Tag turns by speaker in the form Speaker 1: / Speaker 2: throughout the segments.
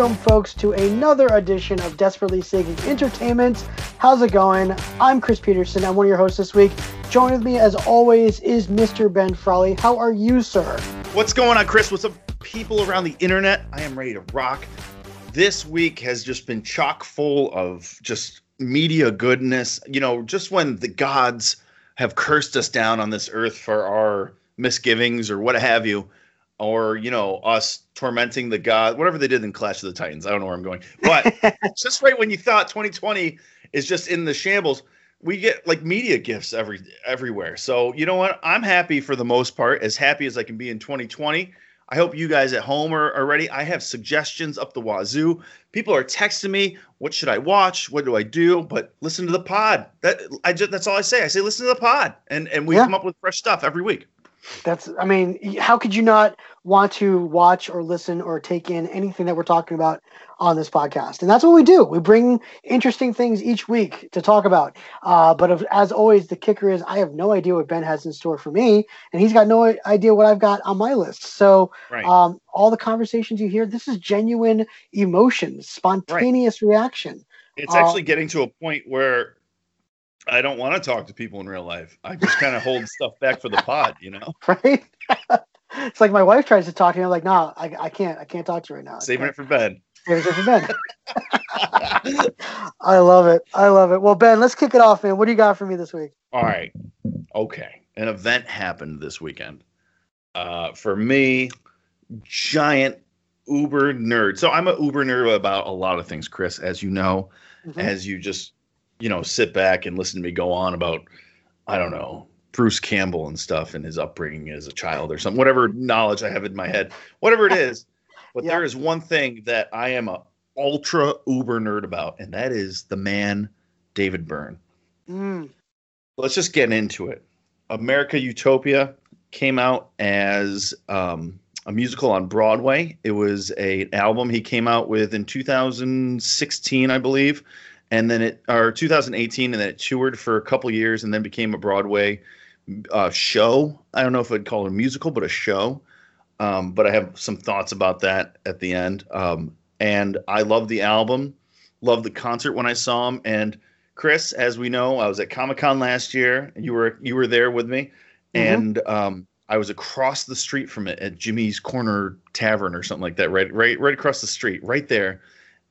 Speaker 1: Welcome, folks, to another edition of Desperately Seeking Entertainment. How's it going? I'm Chris Peterson. I'm one of your hosts this week. Joining with me, as always, is Mr. Ben Frawley. How are you, sir?
Speaker 2: What's going on, Chris? What's up, people around the internet? I am ready to rock. This week has just been chock full of just media goodness. You know, just when the gods have cursed us down on this earth for our misgivings or what have you, or you know us tormenting the god whatever they did in clash of the titans. I don't know where i'm going. But just right when you thought 2020 is just in the shambles we get like media gifts every everywhere. So you know what? I'm happy for the most part as happy as i can be in 2020 i hope you guys at home are, are ready. I have suggestions up the wazoo. People are texting me what should i watch? What do i do? But listen to the pod. That i just that's all i say. I say listen to the pod and and we
Speaker 1: Yeah.
Speaker 2: come up with fresh stuff every week
Speaker 1: That's, I mean, how could you not want to watch or listen or take in anything that we're talking about on this podcast? And that's what we do. We bring interesting things each week to talk about. Uh, but as always, the kicker is I have no idea what Ben has in store for me, and he's got no idea what I've got on my list. So,
Speaker 2: right
Speaker 1: um, all the conversations you hear, this is genuine emotions, spontaneous reaction.
Speaker 2: It's
Speaker 1: Uh,
Speaker 2: actually getting to a point where I don't want to talk to people in real life. I just kind of hold stuff back for the pod, you know,
Speaker 1: Right? it's like my wife tries to talk to me. I'm like, nah, I, I can't. I can't talk to you right now.
Speaker 2: saving it for Ben.
Speaker 1: Saving it for Ben. I love it. I love it. Well, Ben, let's kick it off, man. What do you got for me this week?
Speaker 2: All right. Okay. An event happened this weekend. Uh, for me, giant Uber nerd. So I'm a Uber nerd about a lot of things, Chris, as you know.
Speaker 1: Mhm.
Speaker 2: as you just you know sit back and listen to me go on about i don't know bruce campbell and stuff and his upbringing as a child or something whatever knowledge i have in my head whatever it is. But
Speaker 1: Yeah.
Speaker 2: there is one thing that i am a ultra uber nerd about and that is the man david byrne.
Speaker 1: Mm,
Speaker 2: let's just get into it. American Utopia came out as um, a musical on broadway. It was a an album he came out with in 2016 i believe and then it or 2018 and then it toured for a couple years and then became a broadway uh, show. I don't know if i'd call it a musical but a show. Um, but i have some thoughts about that at the end. Um, and i love the album love the concert when i saw him and chris as we know i was at comic-con last year. You were you were there with me.
Speaker 1: Mhm.
Speaker 2: and um, i was across the street from it at jimmy's corner tavern or something like that right right right across the street right there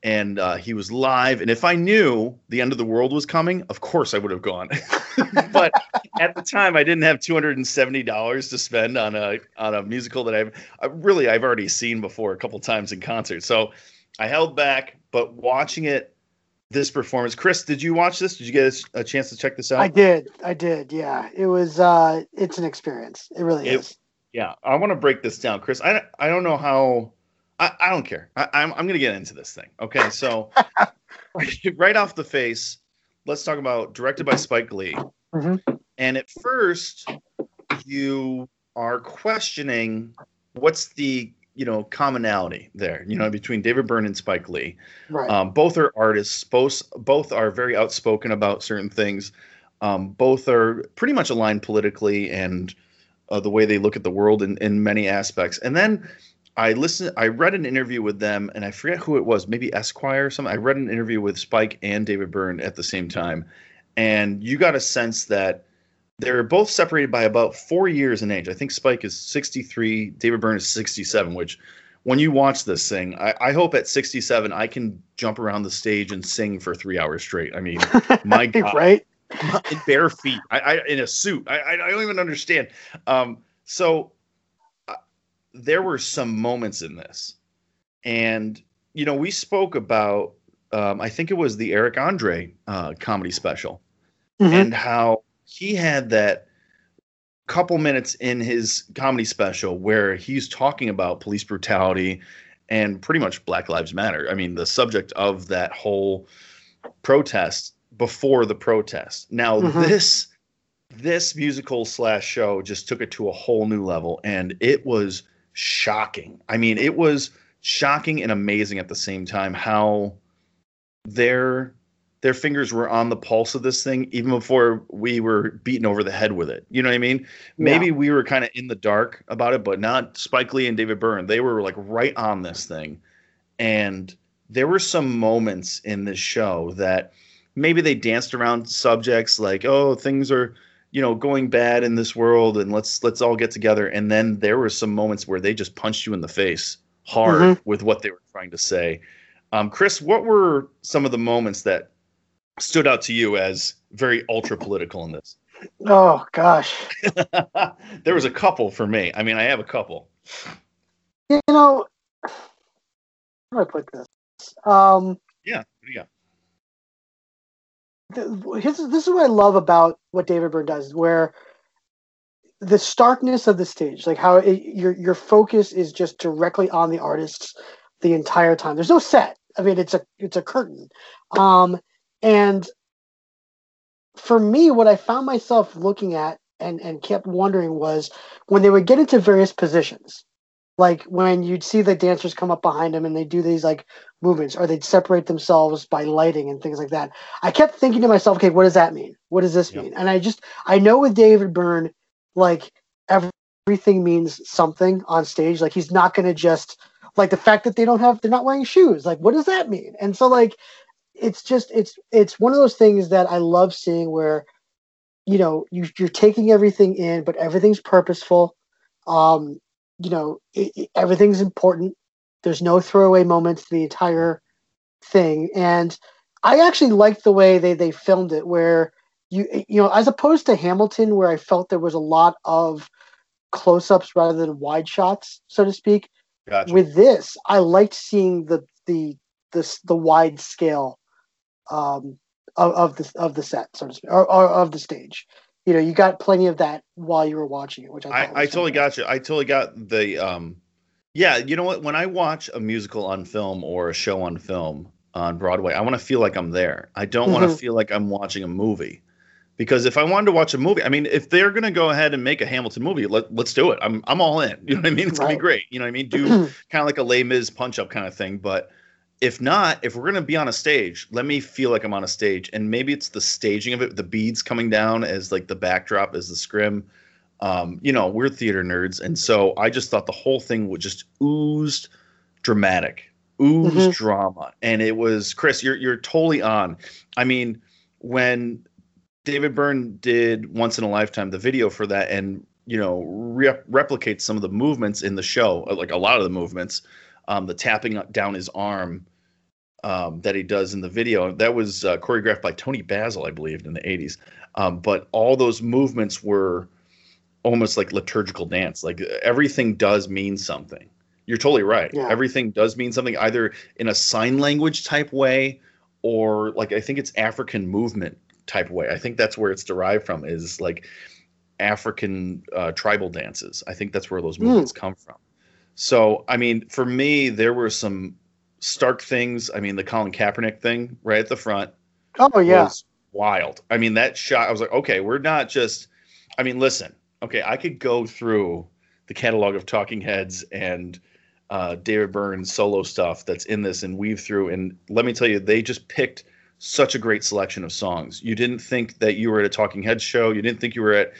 Speaker 2: and uh, he was live and if i knew the end of the world was coming of course i would have gone but at the time i didn't have $270 to spend on a on a musical that i've I, really i've already seen before a couple times in concert so i held back but watching it this performance chris did you watch this did you get a, a chance to check this out
Speaker 1: I did. I did. Yeah. It was. uh It's an experience. It really
Speaker 2: It-
Speaker 1: is.
Speaker 2: yeah i want to break this down chris i, I don't know how i, I don't care. I, i'm, I'm going to get into this thing okay? So right off the face let's talk about directed by spike lee.
Speaker 1: Mhm.
Speaker 2: and at first you are questioning what's the you know commonality there you know between david byrne and spike lee.
Speaker 1: Right.
Speaker 2: um, both are artists. Both both are very outspoken about certain things. Um, both are pretty much aligned politically and uh, the way they look at the world in, in many aspects. And then i listened i read an interview with them and i forget who it was maybe esquire or something i read an interview with spike and david byrne at the same time and you got a sense that they're both separated by about four years in age. I think Spike is 63, David Byrne is 67, which when you watch this thing, I, I hope at 67 I can jump around the stage and sing for three hours straight. I mean, my God,
Speaker 1: right.
Speaker 2: in bare feet, I, I in a suit. I, I, don't even understand. Um, so there were some moments in this, and you know, we spoke about. Um, I think it was the Eric Andre uh, comedy special
Speaker 1: Mhm.
Speaker 2: and how he had that couple minutes in his comedy special where he's talking about police brutality and pretty much Black Lives Matter. I mean, the subject of that whole protest before the protest. Now
Speaker 1: Mhm.
Speaker 2: this this musical slash show just took it to a whole new level and it was shocking. I mean, it was shocking and amazing at the same time how their their fingers were on the pulse of this thing even before we were beaten over the head with it. You know what I mean? Maybe we were kind of in the dark about it, but not Spike Lee and David Byrne. They were like right on this thing. And there were some moments in this show that maybe they danced around subjects like, oh, things are, you know, going bad in this world and let's let's all get together. And then there were some moments where they just punched you in the face hard mm-hmm. with what they were trying to say. Um, Chris, what were some of the moments that stood out to you as very ultra political in this?
Speaker 1: Oh gosh,
Speaker 2: there was a couple for me. I mean, I have a couple.
Speaker 1: You know, how do I put this? Um,
Speaker 2: yeah, yeah.
Speaker 1: This, this is what I love about what David Byrne does, where the starkness of the stage, like how it, your your focus is just directly on the artists the entire time. There's no set. I mean, it's a it's a curtain, um, and for me, what I found myself looking at and and kept wondering was when they would get into various positions, like when you'd see the dancers come up behind them and they do these like movements, or they'd separate themselves by lighting and things like that. I kept thinking to myself, okay, what does that mean? What does this yep. mean? And I just I know with David Byrne, like everything means something on stage. Like he's not going to just like the fact that they don't have they're not wearing shoes. Like what does that mean? And so like it's just it's it's one of those things that I love seeing where you know you, you're taking everything in, but everything's purposeful. Um, you know, it, it, everything's important. There's no throwaway moments. The entire thing, and I actually liked the way they they filmed it, where you you know, as opposed to Hamilton, where I felt there was a lot of close-ups rather than wide shots, so to speak. Gotcha. With this, I liked seeing the the the the wide scale um, of, of the of the set, so to speak, or, or, of the stage. You know, you got plenty of that while you were watching it, which I
Speaker 2: I, I totally got you. I totally got the um, yeah. You know what? When I watch a musical on film or a show on film on Broadway, I want to feel like I'm there. I don't mm-hmm. want to feel like I'm watching a movie. Because if I wanted to watch a movie, I mean, if they're gonna go ahead and make a Hamilton movie, let let's do it. I'm I'm all in. You know what I mean? It's right. gonna be great. You know what I mean? Do kind of like a Les Mis punch up kind of thing. But if not, if we're gonna be on a stage, let me feel like I'm on a stage, and maybe it's the staging of it, the beads coming down as like the backdrop, as the scrim. Um, you know, we're theater nerds, and so I just thought the whole thing would just oozed dramatic, oozed mm-hmm. drama, and it was Chris. You're you're totally on. I mean, when David Byrne did Once in a Lifetime, the video for that, and you know, re- replicate some of the movements in the show, like a lot of the movements um, the tapping down his arm um, that he does in the video. That was uh, choreographed by Toni Basil, I believe, in the 80s. Um, but all those movements were almost like liturgical dance. Like everything does mean something. You're totally right. Yeah. Everything does mean something, either in a sign language type way or like I think it's African movement type way. I think that's where it's derived from, is like African uh, tribal dances. I think that's where those movements mm. come from. So, I mean, for me, there were some stark things. I mean, the Colin Kaepernick thing right at the front.
Speaker 1: Oh yeah,
Speaker 2: wild. I mean, that shot. I was like, okay, we're not just. I mean, listen. Okay, I could go through the catalog of Talking Heads and uh, David Byrne's solo stuff that's in this and weave through. And let me tell you, they just picked such a great selection of songs. You didn't think that you were at a Talking Heads show. You didn't think you were at,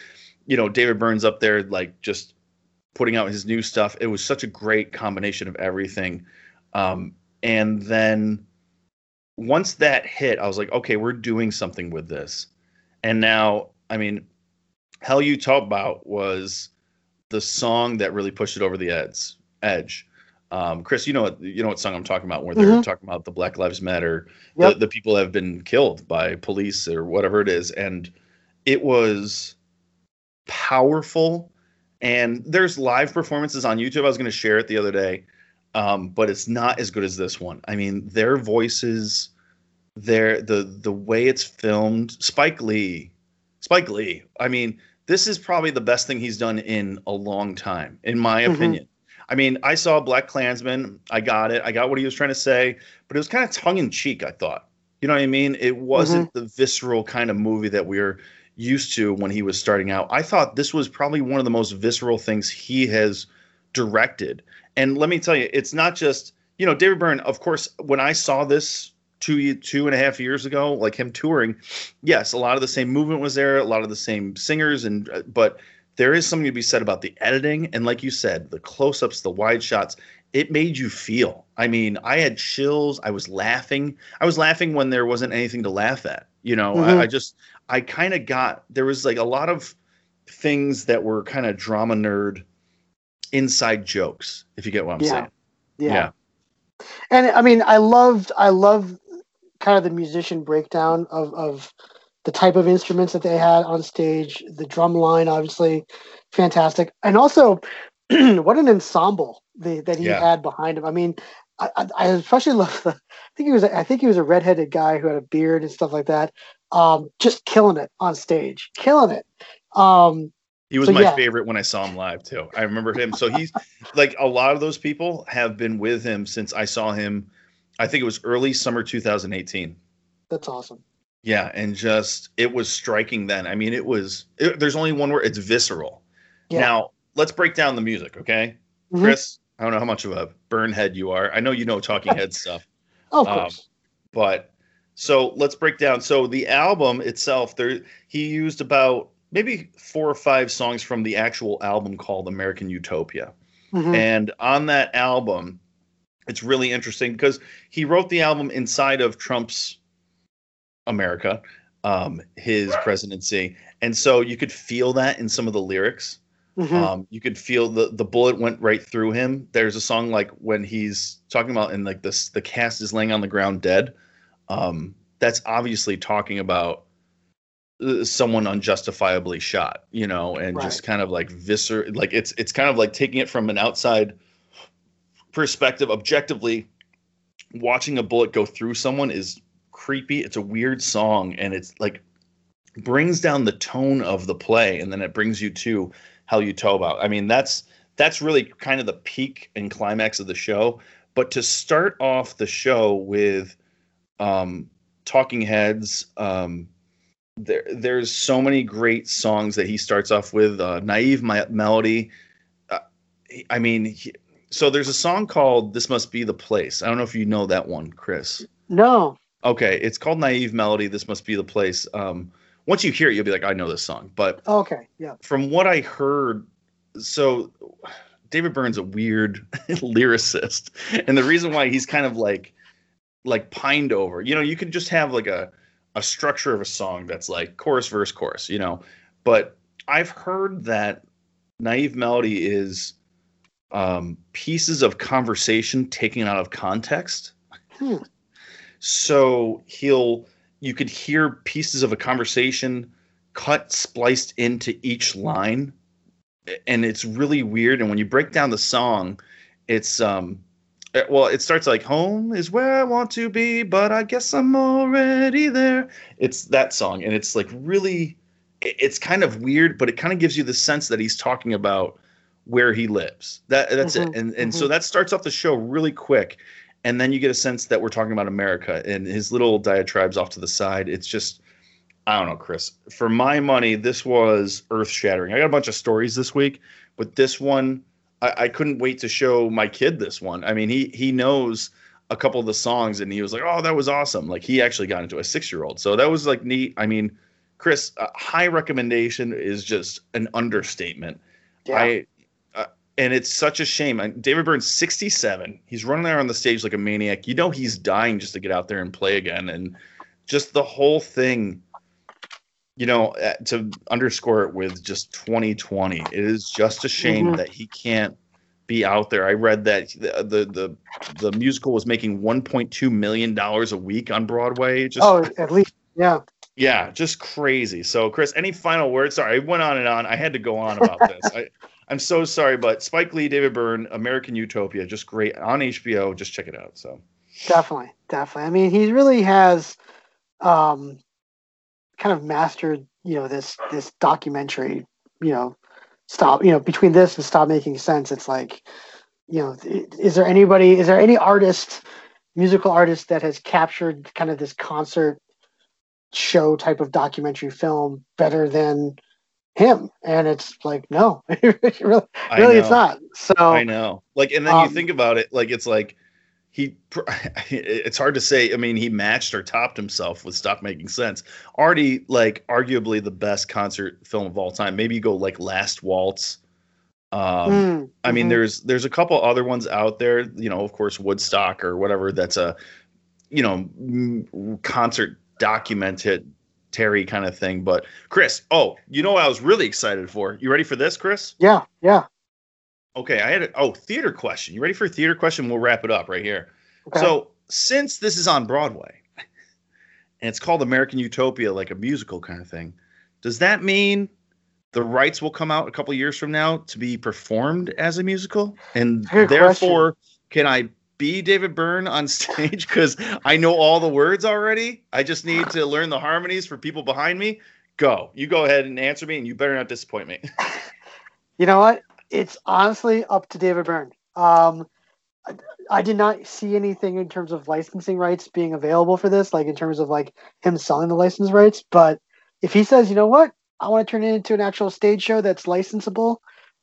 Speaker 2: you know, David Byrne's up there like just putting out his new stuff. It was such a great combination of everything. Um, and then once that hit, I was like, okay, we're doing something with this. And now, I mean, Hell You Talk About was the song that really pushed it over the edge. Edge. Um, Chris, you know what you know what song I'm talking about, where they're mm-hmm. talking about the Black Lives Matter, yep. the, the people have been killed by police or whatever it is, and it was powerful and there's live performances on YouTube. I was going to share it the other day, um, but it's not as good as this one. I mean, their voices, their the the way it's filmed. Spike Lee, Spike Lee. I mean, this is probably the best thing he's done in a long time, in my mm-hmm. opinion. I mean, I saw Black Klansman. I got it. I got what he was trying to say, but it was kind of tongue in cheek. I thought. You know what I mean? It wasn't mm-hmm. the visceral kind of movie that we we're used to when he was starting out. I thought this was probably one of the most visceral things he has directed. And let me tell you, it's not just you know David Byrne. Of course, when I saw this two two and a half years ago, like him touring, yes, a lot of the same movement was there, a lot of the same singers, and uh, but there is something to be said about the editing and, like you said, the close ups, the wide shots. it made you feel. I mean, I had chills. I was laughing. I was laughing when there wasn't anything to laugh at. You know,
Speaker 1: Mhm.
Speaker 2: I, I just, I kind of got, there was like a lot of things that were kind of drama nerd inside jokes, if you get what I'm
Speaker 1: Yeah.
Speaker 2: saying.
Speaker 1: yeah. and I mean, I loved, I love kind of the musician breakdown of of the type of instruments that they had on stage. The drum line, obviously, fantastic, and also what an ensemble the, that he
Speaker 2: Yeah.
Speaker 1: had behind him. I mean, I, I, especially love the. I think he was. I think he was a redheaded guy who had a beard and stuff like that. Um, just killing it on stage, killing it. Um,
Speaker 2: He was
Speaker 1: So,
Speaker 2: my
Speaker 1: yeah.
Speaker 2: favorite when I saw him live too. I remember him. So he's like a lot of those people have been with him since I saw him. I think it was early summer 2018.
Speaker 1: that's awesome.
Speaker 2: Yeah, and just it was striking then. I mean, it was. It, there's only one word. It's visceral.
Speaker 1: Yeah.
Speaker 2: Now let's break down the music, okay,
Speaker 1: Mhm.
Speaker 2: Chris? I don't know how much of a burn head you are. I know you know Talking Head stuff, oh,
Speaker 1: Of
Speaker 2: um,
Speaker 1: course.
Speaker 2: but so let's break down. So the album itself, there he used about maybe four or five songs from the actual album called American Utopia.
Speaker 1: Mhm.
Speaker 2: And on that album, it's really interesting because he wrote the album inside of Trump's America, um, his presidency. And so you could feel that in some of the lyrics.
Speaker 1: Mhm.
Speaker 2: Um, you could feel the the bullet went right through him. There's a song like when he's talking about in like this the cast is laying on the ground dead. Um, that's obviously talking about uh, someone unjustifiably shot, you know, and just kind of like viscer like it's it's kind of like taking it from an outside perspective objectively watching a bullet go through someone is creepy. It's a weird song and it's like brings down the tone of the play and then it brings you to Hell You About. I mean, that's that's really kind of the peak and climax of the show. But to start off the show with um, Talking Heads, um, there there's so many great songs that he starts off with. Uh, Naive My- Melody. Uh, I mean, he, so there's a song called "This Must Be the Place." I don't know if you know that one, Chris.
Speaker 1: no.
Speaker 2: Okay, it's called Naive Melody. This must be the place. Um, once you hear it, you'll be like, I know this song. But
Speaker 1: Okay. Yeah.
Speaker 2: from what I heard, so David Byrne's a weird lyricist, and the reason why he's kind of like like pined over, you know, you could just have like a a structure of a song that's like chorus, verse, chorus, you know. But I've heard that Naive Melody is um, pieces of conversation taken out of context.
Speaker 1: Hmm.
Speaker 2: So he'll you could hear pieces of a conversation cut spliced into each line and it's really weird and when you break down the song it's um eh, well it starts like home is where i want to be but i guess i'm already there it's that song and it's like really it's kind of weird but it kind of gives you the sense that he's talking about where he lives that that's
Speaker 1: Mhm,
Speaker 2: it and and so that starts off the show really quick and then you get a sense that we're talking about america and his little diatribes off to the side it's just I don't know, Chris. For my money, this was earth shattering. I got a bunch of stories this week, but this one, I, I couldn't wait to show my kid this one. I mean, he he knows a couple of the songs, and he was like, "Oh, that was awesome!" Like he actually got into a six year old, so that was like neat. I mean, Chris, a high recommendation is just an understatement.
Speaker 1: Yeah.
Speaker 2: I and it's such a shame. And David Byrne's 67. He's running there on the stage like a maniac. You know he's dying just to get out there and play again, and just the whole thing you know, uh, to underscore it with just 2020, it is just a shame
Speaker 1: Mhm.
Speaker 2: that he can't be out there. I read that the the the, the musical was making 1.2 million dollars a week on Broadway. Just
Speaker 1: oh, at least. Yeah.
Speaker 2: yeah, just crazy. So, Chris, any final words? Sorry, I went on and on. I had to go on about this. I, I'm so sorry, but Spike Lee, David Byrne, American Utopia, just great on HBO. Just check it out. So,
Speaker 1: Definitely, definitely. I mean, he really has um, kind of mastered, you know, this this documentary. You know, stop. You know, between this and stop making sense, it's like, you know, is there anybody? Is there any artist, musical artist that has captured kind of this concert show type of documentary film better than him? And it's like, no, really, really, it's not. So
Speaker 2: I know. Like, and then you
Speaker 1: Um,
Speaker 2: think about it, like it's like he. It's hard to say. I mean, he matched or topped himself with "Stop Making Sense." Already, like, arguably the best concert film of all time. Maybe you go like "Last Waltz," Um,
Speaker 1: Mm,
Speaker 2: I mean,
Speaker 1: mhm.
Speaker 2: there's there's a couple other ones out there. You know, of course, Woodstock or whatever. That's a you know concert documented Terry kind of thing. But Chris, oh, you know what I was really excited for? You ready for this, Chris?
Speaker 1: yeah, yeah.
Speaker 2: Okay, I had a oh theater question. You ready for a theater question? We'll wrap it up right here.
Speaker 1: Okay.
Speaker 2: So since this is on Broadway and it's called American Utopia, like a musical kind of thing, does that mean the rights will come out a couple years from now to be performed as a musical? And therefore, can I be David Byrne on stage? Because I know all the words already. I just need to learn the harmonies for people behind me. Go. You go ahead and answer me, and you better not disappoint me.
Speaker 1: You know what? It's honestly up to David Byrne. Um, I, I did not see anything in terms of licensing rights being available for this, like in terms of like him selling the license rights. But if he says, you know what, I want to turn it into an actual stage show that's licensable,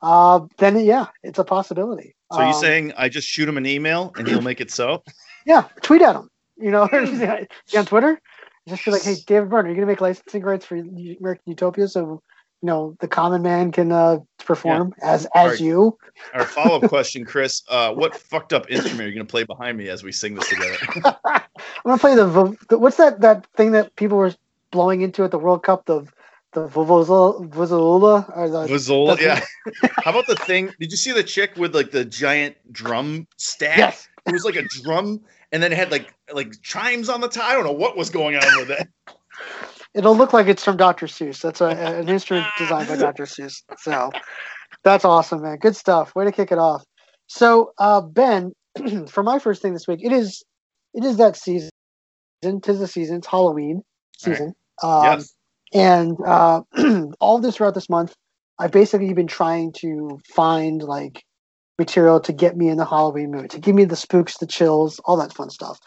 Speaker 1: uh, then yeah, it's a possibility.
Speaker 2: So you
Speaker 1: Um,
Speaker 2: saying I just shoot him an email and he'll make it so?
Speaker 1: Yeah, tweet at him. You know, on Twitter. Just be like, hey, David Byrne, are you going to make licensing rights for American Utopia so you know the common man can uh, perform as as
Speaker 2: Alright.
Speaker 1: you?
Speaker 2: Our follow up question, Chris. Uh, what fucked up instrument are you going to play behind me as we sing this together?
Speaker 1: I'm gonna play the, the what's that that thing that people were blowing into at the World Cup the the vuvuzela or the
Speaker 2: Vizzola, yeah. How about the thing? Did you see the chick with like the giant drum stack?
Speaker 1: yes
Speaker 2: It was like a drum, and then it had like like chimes on the top. I don't know what was going on with it.
Speaker 1: it'll look like it's from Dr. Seuss. That's a, an instrument designed by Dr. Seuss. So that's awesome, man. Good stuff. Way to kick it off. So uh, Ben, for my first thing this week, it is it is that season. Tis the season. It's Halloween season. Um,
Speaker 2: yes.
Speaker 1: And uh, all this throughout this month i've basically been trying to find like material to get me in the halloween mood to give me the spooks the chills all that fun stuff.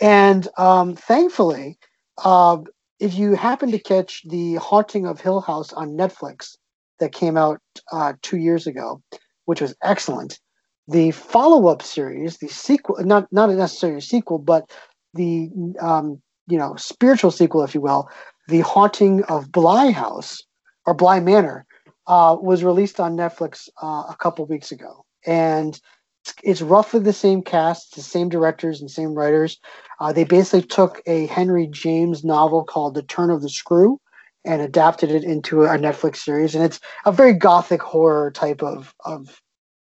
Speaker 1: And um, thankfully uh, if you happen to catch the haunting of hill house on netflix that came out uh, two years ago which was excellent the follow-up series the sequel not a sequel but the um, you know spiritual sequel if you will the Haunting of Bly House or Bly Manor uh, was released on Netflix uh, a couple weeks ago, and it's, it's roughly the same cast, the same directors and same writers. Uh, they basically took a Henry James novel called The Turn of the Screw and adapted it into a Netflix series, and it's a very gothic horror type of of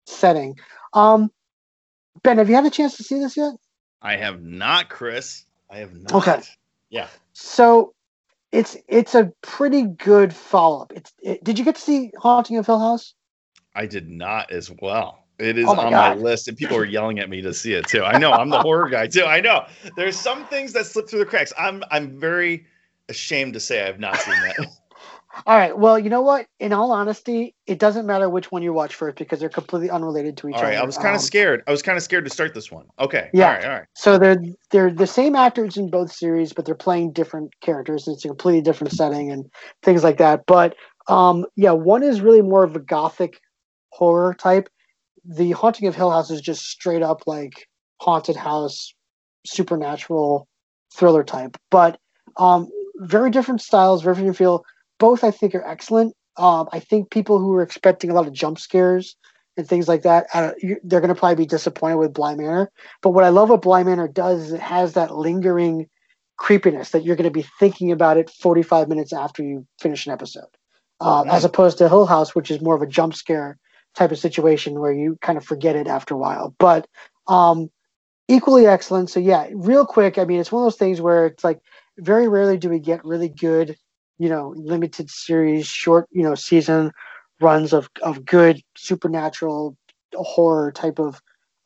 Speaker 1: setting. Um, ben, have you had a chance to see this yet?
Speaker 2: I have not, Chris. I have not.
Speaker 1: Okay.
Speaker 2: Yeah.
Speaker 1: So it's it's a pretty good follow up. It's it, did you get to see Haunting of Hill House?
Speaker 2: I did not as well. It is
Speaker 1: Oh my
Speaker 2: on
Speaker 1: God.
Speaker 2: my list, and people are yelling at me to see it too. I know I'm the horror guy too. I know there's some things that slip through the cracks. I'm I'm very ashamed to say I have not seen that.
Speaker 1: All right. Well, you know what? In all honesty, it doesn't matter which one you watch first because they're completely unrelated to each
Speaker 2: all
Speaker 1: other.
Speaker 2: right, I was kind
Speaker 1: Um,
Speaker 2: of scared. I was kind of scared to start this one. Okay.
Speaker 1: Yeah.
Speaker 2: All right. All right.
Speaker 1: So they're they're the same actors in both series, but they're playing different characters. It's a completely different setting and things like that. But um, yeah, one is really more of a gothic horror type. The Haunting of Hill House is just straight up like haunted house, supernatural thriller type. But um, very different styles, very different feel. Both I think are excellent. Um, I think people who are expecting a lot of jump scares and things like that, they're going to probably be disappointed with Bly Manor. But what I love what Bly Manor does is it has that lingering creepiness that you're going to be thinking about it 45 minutes after you finish an episode, um, as opposed to Hill House, which is more of a jump scare type of situation where you kind of forget it after a while. But um, equally excellent. So yeah, real quick. I mean, it's one of those things where it's like very rarely do we get really good, you know, limited series, short, you know, season runs of of good supernatural horror type of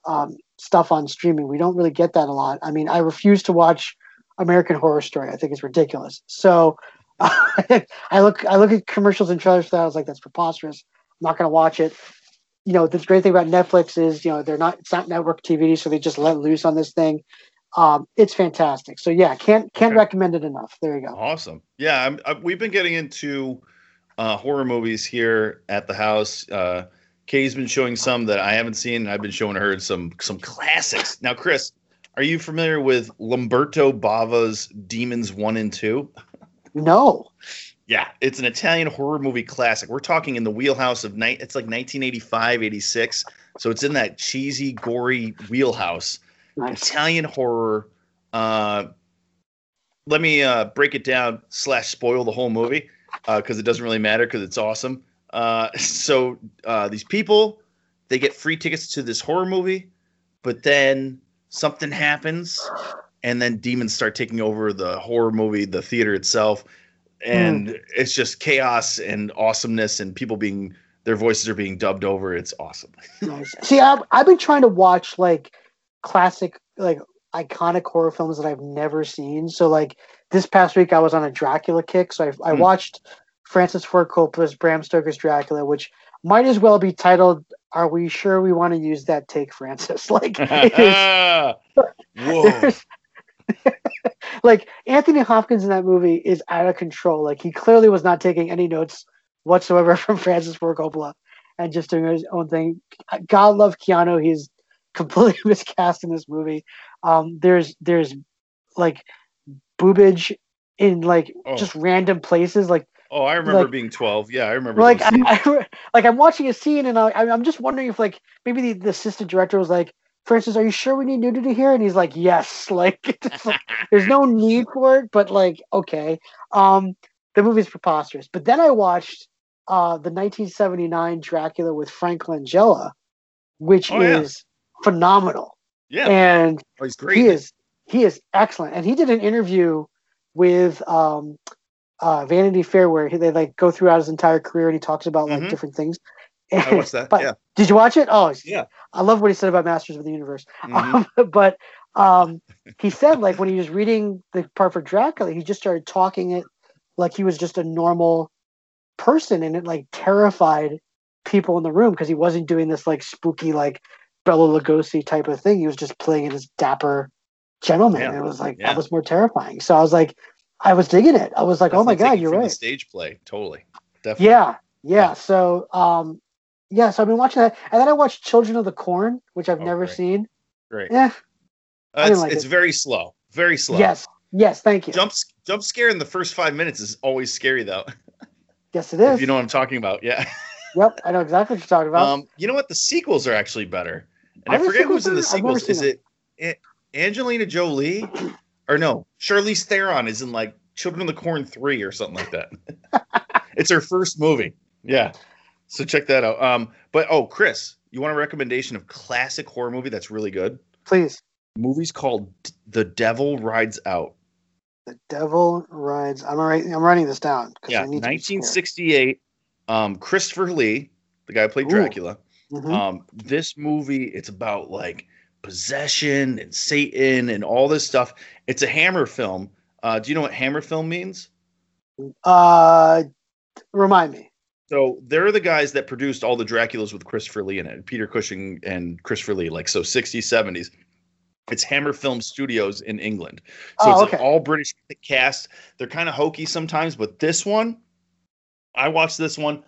Speaker 1: um, stuff on streaming. We don't really get that a lot. I mean, I refuse to watch American Horror Story. I think it's ridiculous. So I look I look at commercials and trailers for that. I was like, that's preposterous. I'm not going to watch it. You know, the great thing about Netflix is, you know, they're not it's not network TV, so they just let loose on this thing. Um, it's fantastic. So yeah, can't can't
Speaker 2: Okay.
Speaker 1: recommend it enough. There you go.
Speaker 2: Awesome. Yeah, I'm, I, we've been getting into uh, horror movies here at the house. Uh, Kay's been showing some that I haven't seen, and I've been showing her some some classics. Now, Chris, are you familiar with Lamberto Bava's Demons One and Two?
Speaker 1: No.
Speaker 2: Yeah, it's an Italian horror movie classic. We're talking in the wheelhouse of night. It's like 1985, 86. So it's in that cheesy, gory wheelhouse.
Speaker 1: Nice.
Speaker 2: Italian horror. Uh, let me uh, break it down slash spoil the whole movie because it doesn't really matter because it's awesome. Uh, so uh, these people they get free tickets to this horror movie, but then something happens, and then demons start taking over the horror movie, the theater itself, and it's just chaos and awesomeness, and people being their voices are being dubbed over. It's awesome.
Speaker 1: Nice. See, I've, I've been trying to watch like classic, like iconic horror films that I've never seen. So, like this past week, I was on a Dracula kick. So I, I
Speaker 2: Hmm.
Speaker 1: watched Francis Ford Coppola's Bram Stoker's Dracula, which might as well be titled "Are we sure we want to use that take, Francis?" Like, is,
Speaker 2: Whoa.
Speaker 1: like Anthony Hopkins in that movie is out of control. Like he clearly was not taking any notes whatsoever from Francis Ford Coppola and just doing his own thing. God love Keanu. He's completely miscast in this movie. Um, there's there's like boobage in like
Speaker 2: Oh.
Speaker 1: just random places. Like
Speaker 2: Oh, I remember
Speaker 1: Like-
Speaker 2: being 12. Yeah, I remember.
Speaker 1: like I'm. I, like I'm watching a scene and I, I'm just wondering if like maybe the, the assistant director was like, Francis, are you sure we need nudity here? And he's like, yes. Like, like, there's no need for it, but like, okay. Um, the movie's preposterous. But then I watched uh the 1979 Dracula with Frank Langella, which
Speaker 2: Oh,
Speaker 1: is phenomenal.
Speaker 2: yeah,
Speaker 1: And
Speaker 2: oh, he's great.
Speaker 1: he is he is excellent. And he did an interview with um uh Vanity Fair where he, they like go throughout his entire career and he talks about like
Speaker 2: Mhm.
Speaker 1: different things.
Speaker 2: I watched that.
Speaker 1: But-
Speaker 2: yeah.
Speaker 1: Did you watch it? Oh,
Speaker 2: Yeah.
Speaker 1: I love what he said about Masters of the Universe.
Speaker 2: Mhm.
Speaker 1: Um, but um, he said like when he was reading the part for Dracula, he just started talking it like he was just a normal person, and it like terrified people in the room because he wasn't doing this like spooky like Bela Lugosi type of thing. He was just playing it as dapper gentleman.
Speaker 2: Yeah.
Speaker 1: It was like
Speaker 2: Yeah.
Speaker 1: that was more terrifying. So I was like, I was digging it. I was like, oh my god, you're right.
Speaker 2: Stage play, totally. Definitely.
Speaker 1: Yeah, yeah.
Speaker 2: Yeah.
Speaker 1: So, um, yeah. So I've been watching that, and then I watched Children of the Corn, which I've
Speaker 2: Oh,
Speaker 1: never
Speaker 2: great.
Speaker 1: seen.
Speaker 2: Great.
Speaker 1: Yeah.
Speaker 2: Uh, it's
Speaker 1: like
Speaker 2: it's
Speaker 1: it.
Speaker 2: very slow. Very slow.
Speaker 1: Yes. Yes. Thank you.
Speaker 2: Jump jump scare in the first five minutes is always scary though.
Speaker 1: Yes, it is.
Speaker 2: if you know what I'm talking about. Yeah.
Speaker 1: Yep. I know exactly what you're talking about.
Speaker 2: Um, you know what? The sequels are actually better. And
Speaker 1: Are
Speaker 2: I forget who's in the
Speaker 1: sequels better? I've never
Speaker 2: sequels. Is it Angelina Jolie? Or no, Charlize Theron is in like Children of the Corn 3 or something like that. it's her first movie. Yeah. So check that out. Um, but oh, Chris, you want a recommendation of classic horror movie that's really good?
Speaker 1: Please.
Speaker 2: Movie's called D- The Devil Rides Out.
Speaker 1: The Devil Rides. I'm writing. I'm writing this down.
Speaker 2: Yeah,
Speaker 1: I need to
Speaker 2: 1968. Um, Christopher Lee, the guy who played
Speaker 1: Ooh.
Speaker 2: Dracula.
Speaker 1: Mhm.
Speaker 2: Um, this movie, it's about like possession and Satan and all this stuff. It's a Hammer film. Uh, do you know what Hammer film means?
Speaker 1: Uh, remind me.
Speaker 2: So they're the guys that produced all the Draculas with Christopher Lee in it, Peter Cushing and Christopher Lee, like so 60s, 70s. It's Hammer Film Studios in England. So
Speaker 1: Oh,
Speaker 2: it's
Speaker 1: okay.
Speaker 2: an all British cast. They're kind of hokey sometimes, but this one, I watched this one.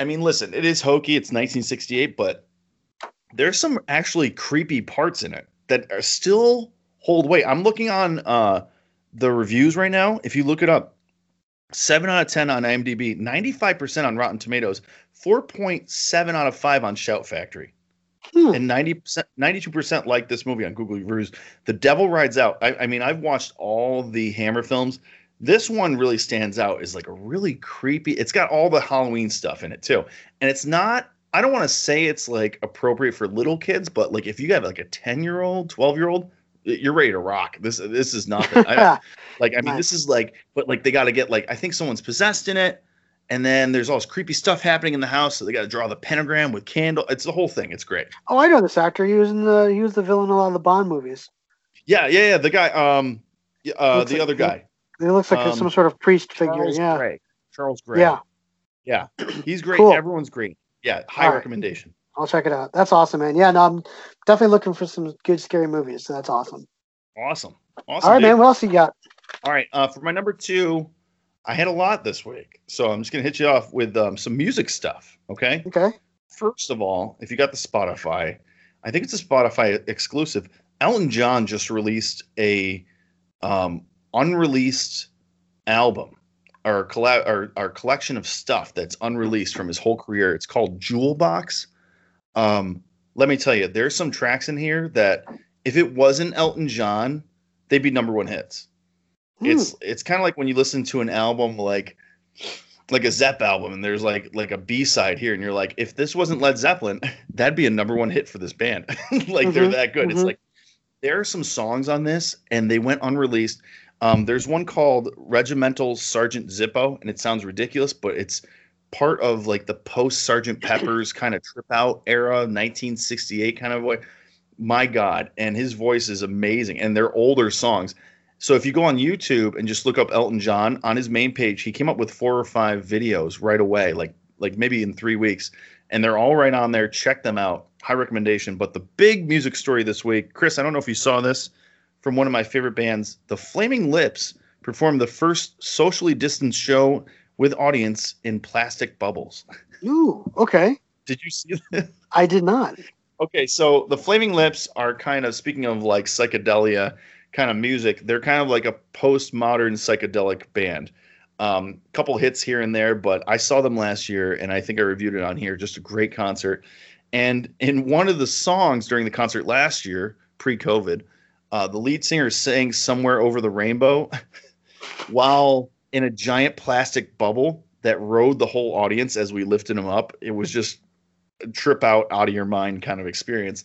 Speaker 2: I mean, listen, it is hokey. It's 1968, but there's some actually creepy parts in it that are still hold weight. I'm looking on uh, the reviews right now. If you look it up, seven out of 10 on IMDb, 95% on Rotten Tomatoes, 4.7 out of 5 on Shout Factory
Speaker 1: Hmm.
Speaker 2: and 90% 92% like this movie on google reviews the devil rides out I, I mean i've watched all the hammer films this one really stands out as like a really creepy it's got all the halloween stuff in it too and it's not i don't want to say it's like appropriate for little kids but like if you have like a 10 year old 12 year old you're ready to rock this this is nothing I, like i mean this is like but like they got to get like i think someone's possessed in it and then there's all this creepy stuff happening in the house so they got to draw the pentagram with candle it's the whole thing it's great
Speaker 1: oh, I know this actor. He was in the. He was the villain in a lot of the Bond movies.
Speaker 2: Yeah, yeah, yeah. The guy, um, uh,
Speaker 1: Looks
Speaker 2: the
Speaker 1: like-
Speaker 2: other guy,
Speaker 1: He looks like
Speaker 2: Um,
Speaker 1: some sort of priest figure.
Speaker 2: Charles
Speaker 1: yeah.
Speaker 2: Gray. Charles Gray.
Speaker 1: Yeah.
Speaker 2: yeah. He's great.
Speaker 1: Cool.
Speaker 2: Everyone's great. Yeah, high
Speaker 1: All right.
Speaker 2: recommendation.
Speaker 1: I'll check it out. That's awesome, man. Yeah, no, I'm definitely looking for some good scary movies. So that's awesome.
Speaker 2: Awesome, awesome.
Speaker 1: All right,
Speaker 2: dude.
Speaker 1: man. What else you got?
Speaker 2: All right, uh, for my number two, I had a lot this week, so I'm just gonna hit you off with um, some music stuff. Okay.
Speaker 1: Okay.
Speaker 2: First of all, if you got the Spotify, I think it's a Spotify exclusive. Elton John just released a um, unreleased album our, colla- our our collection of stuff that's unreleased from his whole career. It's called Jewel Box. Um, let me tell you, there's some tracks in here that if it wasn't Elton John, they'd be number one hits. Hmm. It's it's kind of like when you listen to an album like like a Zepp album and there's like like a B side here and you're like if this wasn't Led Zeppelin, that'd be a number one hit for this band. like mm-hmm, they're that good. Mm-hmm. It's like there are some songs on this and they went unreleased. Um, there's one called Regimental Sergeant Zippo, and it sounds ridiculous, but it's part of like the post Sergeant Pepper's kind of trip out era, 1968 kind of way. My God, and his voice is amazing, and they're older songs. So if you go on YouTube and just look up Elton John on his main page, he came up with four or five videos right away, like like maybe in three weeks, and they're all right on there. Check them out. High recommendation. But the big music story this week, Chris, I don't know if you saw this from one of my favorite bands, the Flaming Lips performed the first socially distanced show with audience in plastic bubbles.
Speaker 1: Ooh, okay.
Speaker 2: Did you see that?
Speaker 1: I did not.
Speaker 2: Okay, so the Flaming Lips are kind of speaking of like psychedelia kind of music. They're kind of like a postmodern psychedelic band. Um, couple hits here and there, but I saw them last year, and I think I reviewed it on here. Just a great concert. And in one of the songs during the concert last year, pre-COVID, uh, the lead singer sang "Somewhere Over the Rainbow" while in a giant plastic bubble that rode the whole audience as we lifted him up. It was just a trip out, out of your mind kind of experience.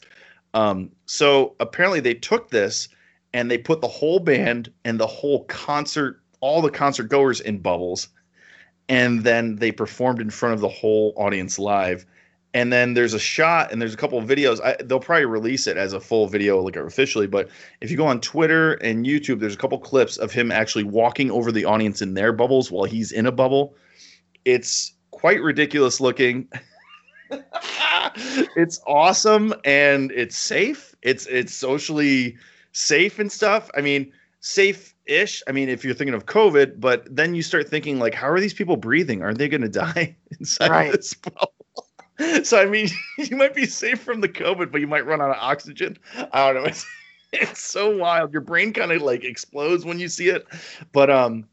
Speaker 2: Um, so apparently they took this and they put the whole band and the whole concert, all the concert goers in bubbles, and then they performed in front of the whole audience live and then there's a shot and there's a couple of videos. I, they'll probably release it as a full video like officially but if you go on twitter and youtube there's a couple clips of him actually walking over the audience in their bubbles while he's in a bubble. It's quite ridiculous looking. It's awesome and it's safe. It's it's socially safe and stuff. I mean safe ish i mean if you're thinking of covid but then you start thinking like how are these people breathing? Aren't they going to die inside right. this bubble so I mean, you might be safe from the COVID, but you might run out of oxygen. I don't know. It's, it's so wild. Your brain kind of like explodes when you see it. But um,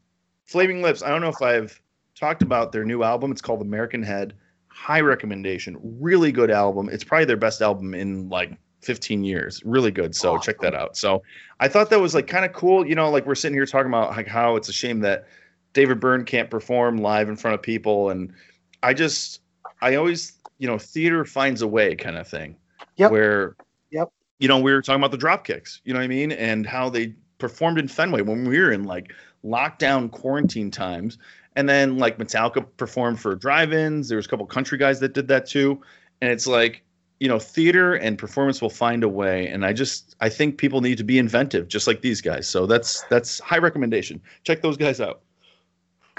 Speaker 2: Flaming Lips. I don't know if I've talked about their new album. It's called American Head. High recommendation. Really good album. It's probably their best album in like 15 years. Really good. So awesome. check that out. So I thought that was like kind of cool. You know, like we're sitting here talking about like how it's a shame that David Byrne can't perform live in front of people, and I just I always you know, theater finds a way kind of thing.
Speaker 1: Yep.
Speaker 2: Where,
Speaker 1: yep.
Speaker 2: You know, we were talking about the drop kicks. you know what I mean? And how they performed in Fenway when we were in like lockdown quarantine times. And then like Metallica performed for drive-ins. There was a couple country guys that did that too. And it's like, you know, theater and performance will find a way. And I just I think people need to be inventive, just like these guys. So that's that's high recommendation. Check those guys out.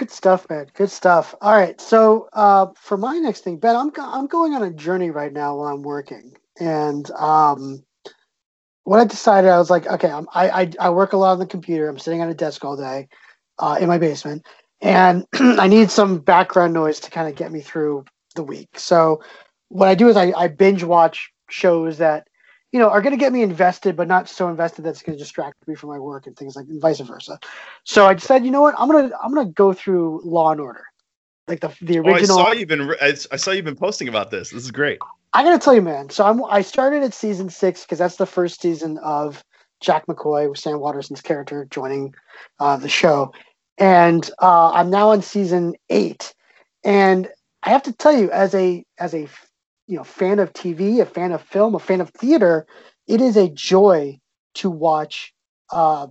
Speaker 1: Good stuff, man. Good stuff. All right. So uh, for my next thing, Ben, I'm I'm going on a journey right now while I'm working, and um, what I decided, I was like, okay, I'm, I, I I work a lot on the computer. I'm sitting on a desk all day uh, in my basement, and I need some background noise to kind of get me through the week. So what I do is I, I binge watch shows that you know, are going to get me invested, but not so invested that's going to distract me from my work and things like and vice versa. So I decided, you know what, I'm gonna I'm gonna go through Law and Order, like the the original.
Speaker 2: Oh, I saw you've been I saw you've been posting about this. This is great.
Speaker 1: I gotta tell you, man. So I'm I started at season six because that's the first season of Jack McCoy with Sam Waterston's character joining uh, the show, and uh, I'm now on season eight, and I have to tell you, as a as a you know fan of TV, a fan of film, a fan of theater, it is a joy to watch uh,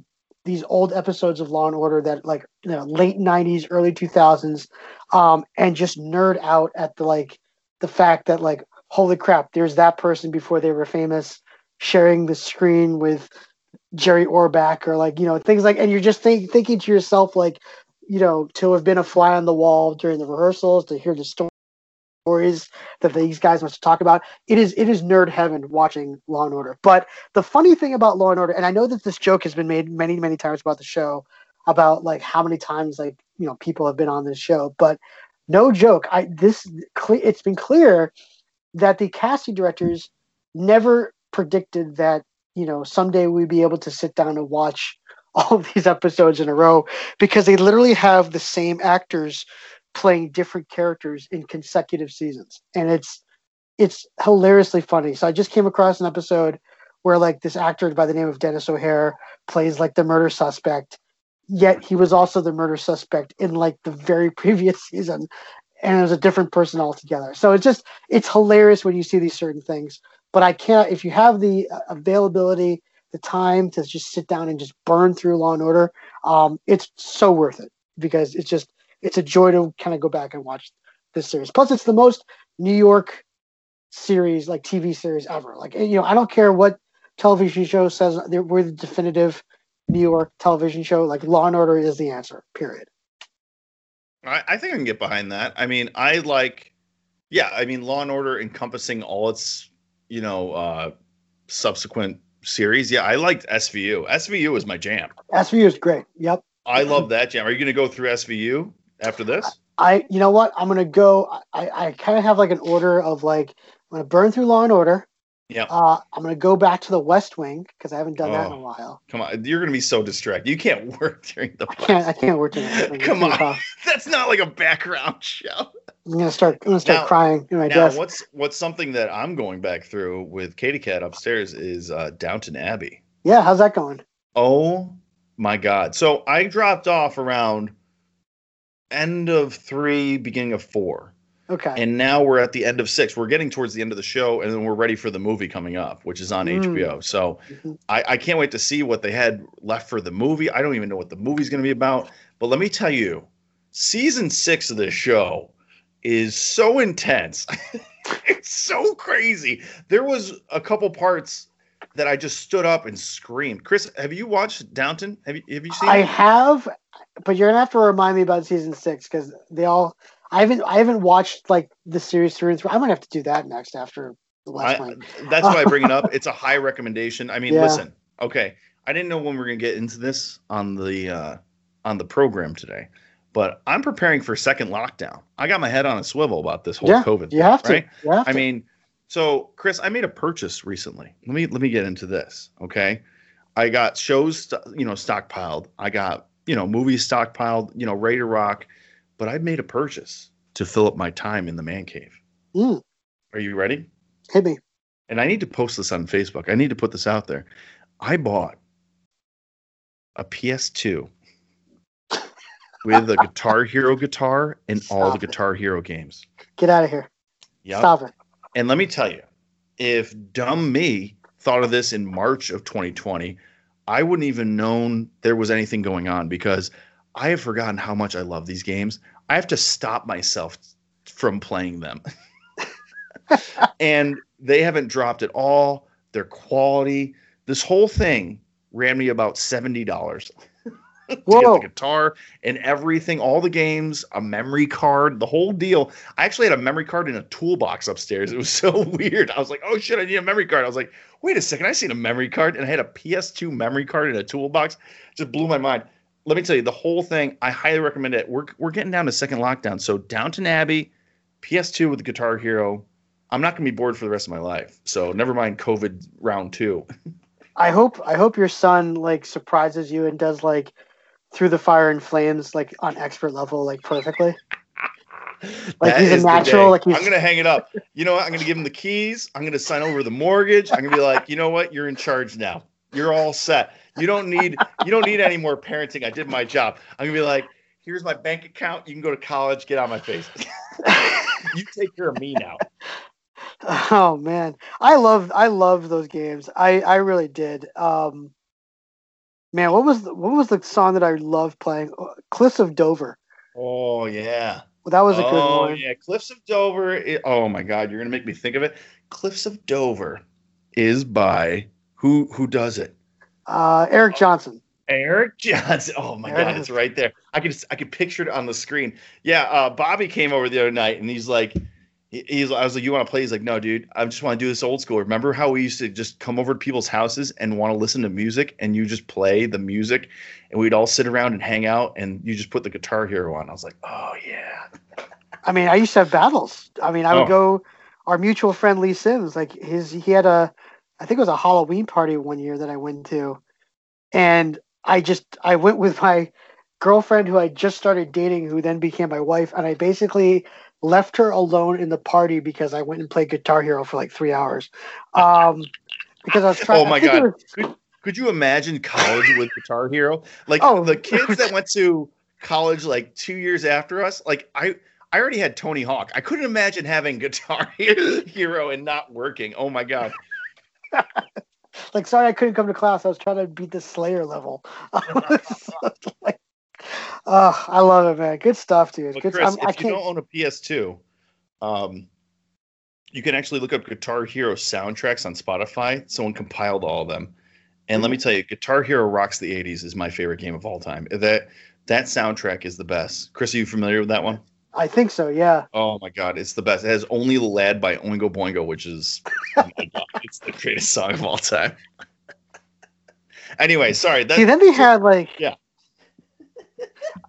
Speaker 1: these old episodes of Law and Order that like you know late '90s, early 2000s, um, and just nerd out at the like the fact that like holy crap, there's that person before they were famous sharing the screen with Jerry Orbach or like you know things like, and you're just think, thinking to yourself like you know to have been a fly on the wall during the rehearsals to hear the story stories that these guys must talk about. It is it is nerd heaven watching Law and Order. But the funny thing about Law and Order, and I know that this joke has been made many many times about the show, about like how many times like you know people have been on this show, but no joke. I this it's been clear that the casting directors never predicted that you know someday we'd be able to sit down and watch all these episodes in a row because they literally have the same actors playing different characters in consecutive seasons, and it's it's hilariously funny. So I just came across an episode where like this actor by the name of Denis O'Hare plays like the murder suspect, yet he was also the murder suspect in like the very previous season, and it was a different person altogether. So it's just it's hilarious when you see these certain things. But I can't if you have the uh, availability, the time to just sit down and just burn through Law and Order, um, it's so worth it because it's just it's a joy to kind of go back and watch this series. Plus, it's the most New York series, like TV series ever. Like you know, I don't care what television show says we're the definitive New York television show. Like Law and Order is the answer. Period.
Speaker 2: I, I think I can get behind that. I mean, I like, yeah, I mean, Law and Order encompassing all its, you know, uh, subsequent series. Yeah, I liked SVU. SVU was my jam.
Speaker 1: SVU is great. Yep.
Speaker 2: I love that jam. Are you going to go through SVU after this?
Speaker 1: I, you know what? I'm to go. I, I kind of have like an order of like, I'm to burn through Law and Order.
Speaker 2: Yeah.
Speaker 1: Uh, I'm to go back to the West Wing because I haven't done oh, that in a oh, while.
Speaker 2: Come on, you're to be so distracted. You can't work during the.
Speaker 1: I can't. I can't work during the.
Speaker 2: come on, that's not like a background show.
Speaker 1: I'm gonna start. I'm gonna start now, crying in my now, desk.
Speaker 2: what's what's something that I'm going back through with Katie Cat upstairs is uh, Downton Abbey.
Speaker 1: Yeah, how's that going?
Speaker 2: Oh my God! So I dropped off around end of three, beginning of four.
Speaker 1: Okay.
Speaker 2: And now we're at the end of six. We're getting towards the end of the show, and then we're ready for the movie coming up, which is on mm. HBO. So mm-hmm. I, I can't wait to see what they had left for the movie. I don't even know what the movie's going to be about. But let me tell you, season six of this show is so intense. it's so crazy. There was a couple parts that I just stood up and screamed. Chris, have you watched Downton? Have you have you seen?
Speaker 1: I
Speaker 2: it?
Speaker 1: have, but you're gonna have to remind me about season six because they all I haven't I haven't watched like the series through and through. I'm gonna have to do that next after the last
Speaker 2: I, one. That's why I bring it up. It's a high recommendation. I mean, yeah. listen, okay. I didn't know when we were gonna get into this on the uh, on the program today, but I'm preparing for second lockdown. I got my head on a swivel about this whole
Speaker 1: yeah,
Speaker 2: COVID.
Speaker 1: You
Speaker 2: thing,
Speaker 1: have to.
Speaker 2: Right?
Speaker 1: You have
Speaker 2: I
Speaker 1: to.
Speaker 2: mean, so Chris, I made a purchase recently. Let me let me get into this. Okay, I got shows, you know, stockpiled. I got you know movies stockpiled. You know, ready to rock but I made a purchase to fill up my time in the man cave.
Speaker 1: Mm.
Speaker 2: Are you ready?
Speaker 1: Hit me.
Speaker 2: And I need to post this on Facebook. I need to put this out there. I bought a PS2 with a Guitar Hero guitar and Stop all the Guitar Hero games.
Speaker 1: Get out of here.
Speaker 2: Yep.
Speaker 1: Stop it.
Speaker 2: And let me tell you, if dumb me thought of this in March of 2020, I wouldn't even known there was anything going on because I have forgotten how much I love these games. I have to stop myself from playing them. and they haven't dropped at all. Their quality, this whole thing ran me about $70. Whoa. the guitar and everything, all the games, a memory card, the whole deal. I actually had a memory card in a toolbox upstairs. It was so weird. I was like, oh shit, I need a memory card. I was like, wait a second, I seen a memory card and I had a PS2 memory card in a toolbox. Just blew my mind. Let me tell you, the whole thing, I highly recommend it. We're, we're getting down to second lockdown. So Downton Abbey, PS2 with the Guitar Hero. I'm not going to be bored for the rest of my life. So never mind COVID round two.
Speaker 1: I hope I hope your son like surprises you and does like – through the fire and flames like on expert level like perfectly. Like that he's a natural. Like he's...
Speaker 2: I'm gonna hang it up. You know what? I'm gonna give him the keys. I'm gonna sign over the mortgage. I'm gonna be like, you know what? You're in charge now. You're all set. You don't need you don't need any more parenting. I did my job. I'm gonna be like, here's my bank account. You can go to college. Get out of my face. you take care of me now.
Speaker 1: Oh man, I love I love those games. I I really did. Um, man, what was the, what was the song that I loved playing? Uh, Cliffs of Dover.
Speaker 2: Oh yeah.
Speaker 1: Well, that was a good
Speaker 2: oh,
Speaker 1: one.
Speaker 2: yeah, Cliffs of Dover. It, oh my God, you're gonna make me think of it. Cliffs of Dover is by who? Who does it?
Speaker 1: Uh, Eric Johnson.
Speaker 2: Eric Johnson. Oh my God, it's right there. I could I could picture it on the screen. Yeah, uh, Bobby came over the other night and he's like, he's I was like, you want to play? He's like, no, dude, I just want to do this old school. Remember how we used to just come over to people's houses and want to listen to music, and you just play the music, and we'd all sit around and hang out, and you just put the Guitar Hero on. I was like, oh yeah.
Speaker 1: I mean, I used to have battles. I mean, I would oh. go. Our mutual friend Lee Sims, like his, he had a I think it was a Halloween party one year that I went to, and I just I went with my girlfriend who I just started dating, who then became my wife, and I basically left her alone in the party because I went and played Guitar Hero for like three hours. Um, because I was trying.
Speaker 2: Oh my
Speaker 1: I think it
Speaker 2: god!
Speaker 1: was-
Speaker 2: Could, could you imagine college with Guitar Hero? Like
Speaker 1: Oh.
Speaker 2: the kids that went to college like two years after us. Like I, I already had Tony Hawk. I couldn't imagine having Guitar Hero and not working. Oh my god!
Speaker 1: like sorry I couldn't come to class. I was trying to beat the Slayer level. like, oh, I love it, man. Good stuff, dude.
Speaker 2: But
Speaker 1: Good.
Speaker 2: Chris,
Speaker 1: I'm, I
Speaker 2: if you don't own a PS2, um, you can actually look up Guitar Hero soundtracks on Spotify. Someone compiled all of them, and let me tell you, Guitar Hero rocks the '80s is my favorite game of all time. That that soundtrack is the best. Chris, are you familiar with that one?
Speaker 1: I think so. Yeah.
Speaker 2: Oh my god, it's the best. It has "Only the Lad" by Oingo Boingo, which is oh my god, it's the greatest song of all time. anyway, sorry. That,
Speaker 1: See, then they had like.
Speaker 2: Yeah.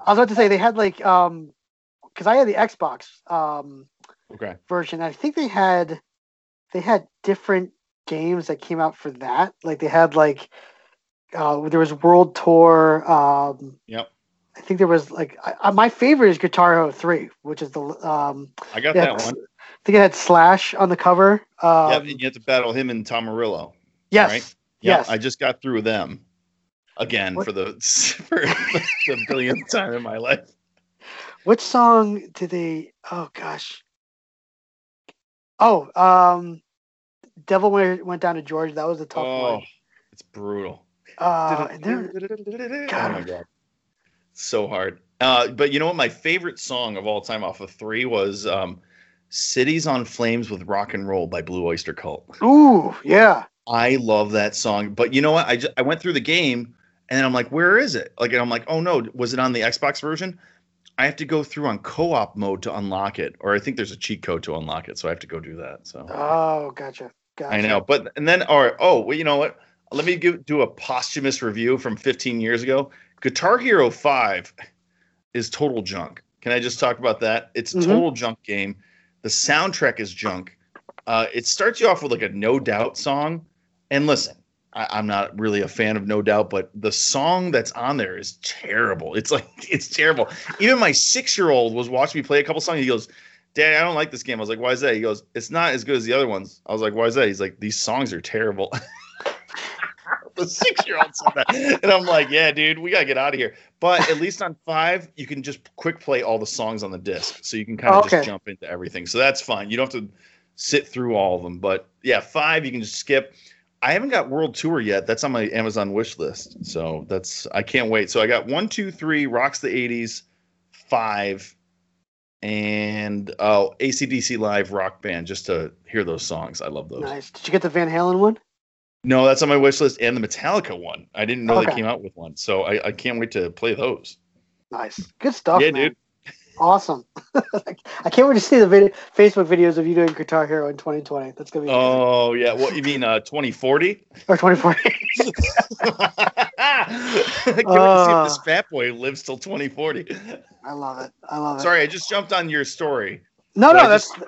Speaker 1: I was about to say they had like um, because I had the Xbox um
Speaker 2: okay.
Speaker 1: version. I think they had they had different games that came out for that. Like they had like uh, there was World Tour. Um,
Speaker 2: Yep.
Speaker 1: I think there was like I, I, my favorite is Guitar Hero Three, which is the um.
Speaker 2: I got that one.
Speaker 1: I think it had Slash on the cover. Um,
Speaker 2: yep, and you have to battle him and Tom Morello.
Speaker 1: yes.
Speaker 2: right? Yeah,
Speaker 1: Yes.
Speaker 2: I just got through them again
Speaker 1: What-
Speaker 2: for the for the billionth time in my life.
Speaker 1: What song did they? Oh gosh. Oh, um, Devil went, went down to Georgia. That was a tough
Speaker 2: Oh,
Speaker 1: one.
Speaker 2: it's brutal.
Speaker 1: Uh, there,
Speaker 2: oh my god, so hard. Uh, but you know what? My favorite song of all time off of three was um, "Cities on Flames" with "Rock and Roll" by Blue Oyster Cult.
Speaker 1: ooh, yeah.
Speaker 2: I love that song. But you know what? I just, I went through the game and then I'm like, where is it? Like, and I'm like, oh no, was it on the Xbox version? I have to go through on co-op mode to unlock it, or I think there's a cheat code to unlock it, so I have to go do that. So
Speaker 1: Oh, gotcha. Gotcha.
Speaker 2: I know, but and then or oh, well, you know what? Let me give, do a posthumous review from 15 years ago. Guitar Hero 5 is total junk. Can I just talk about that? It's a
Speaker 1: Mhm.
Speaker 2: total junk game. The soundtrack is junk. Uh, it starts you off with like a No Doubt song, and listen, I, I'm not really a fan of No Doubt, but the song that's on there is terrible. It's like it's terrible. Even my six year old was watching me play a couple songs. He goes, "Dad, I don't like this game." I was like, "Why is that?" He goes, "It's not as good as the other ones." I was like, "Why is that?" He's like, "These songs are terrible." the six year old said that, and I'm like, "Yeah, dude, we gotta get out of here." But at least on five, you can just quick play all the songs on the disc, so you can kind of
Speaker 1: Okay.
Speaker 2: just jump into everything. So that's fine. You don't have to sit through all of them. But yeah, five you can just skip. I haven't got World Tour yet. That's on my Amazon wish list. So that's I can't wait. So I got one, two, three, rocks the '80s, five, and oh ACDC live rock band just to hear those songs. I love those.
Speaker 1: Nice. Did you get the Van Halen one?
Speaker 2: No, that's on my wish list and the Metallica one. I didn't know they came out with one, so I, I can't wait to play those.
Speaker 1: Nice. Good stuff.
Speaker 2: yeah,
Speaker 1: man.
Speaker 2: dude.
Speaker 1: Awesome. I can't wait to see the video, Facebook videos of you doing Guitar Hero in 2020. That's gonna be amazing.
Speaker 2: Oh yeah, what you mean uh 2040?
Speaker 1: or 2040.
Speaker 2: I can't wait to see if
Speaker 1: Uh.
Speaker 2: this fat boy lives till 2040.
Speaker 1: I love it. I love it.
Speaker 2: Sorry, I just jumped on your story.
Speaker 1: No, no,
Speaker 2: I
Speaker 1: that's
Speaker 2: just-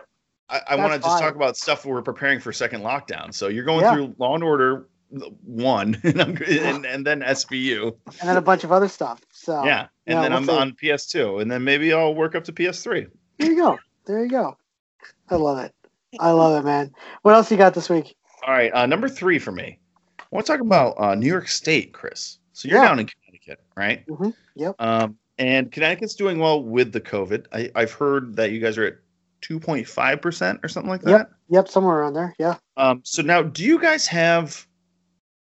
Speaker 2: I, I want to just talk about stuff we're preparing for second lockdown. So you're going
Speaker 1: Yeah.
Speaker 2: through Law and Order one, and, I'm, and, and then SVU.
Speaker 1: and then a bunch of other stuff. So
Speaker 2: yeah, and
Speaker 1: yeah,
Speaker 2: then
Speaker 1: we'll
Speaker 2: I'm
Speaker 1: see.
Speaker 2: on PS2, and then maybe I'll work up to PS3.
Speaker 1: there you go. There you go. I love it. I love it, man. What else you got this week?
Speaker 2: All right, uh, number three for me. I want to talk about uh, New York State, Chris. So you're
Speaker 1: Yeah.
Speaker 2: down in Connecticut, right?
Speaker 1: Mhm, yep.
Speaker 2: Um, and Connecticut's doing well with the COVID. I, I've heard that you guys are at 2.5 percent or something like that.
Speaker 1: Yep. Yep, somewhere around there. Yeah.
Speaker 2: Um, so now, do you guys have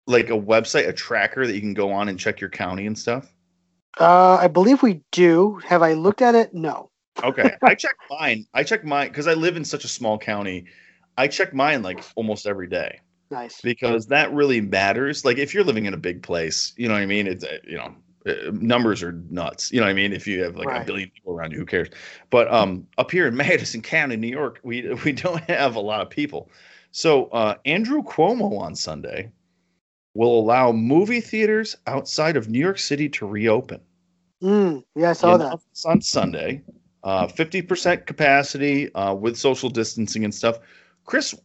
Speaker 2: like a website, a tracker that you can go on and check your county and stuff?
Speaker 1: Uh, I believe we do. Have I looked at it? No.
Speaker 2: Okay, I check mine. I check mine because I live in such a small county. I check mine like almost every day
Speaker 1: Nice.
Speaker 2: because that really matters. Like if you're living in a big place, you know what I mean. It's uh, you know uh, numbers are nuts. You know what I mean. If you have like a billion people around you, who cares? But um, up here in Madison County, New York, we we don't have a lot of people. So uh, Andrew Cuomo on Sunday will allow movie theaters outside of New York City to reopen.
Speaker 1: Mm, yeah, I saw that.
Speaker 2: on Sunday. Uh, 50% capacity uh, with social distancing and stuff. Chris,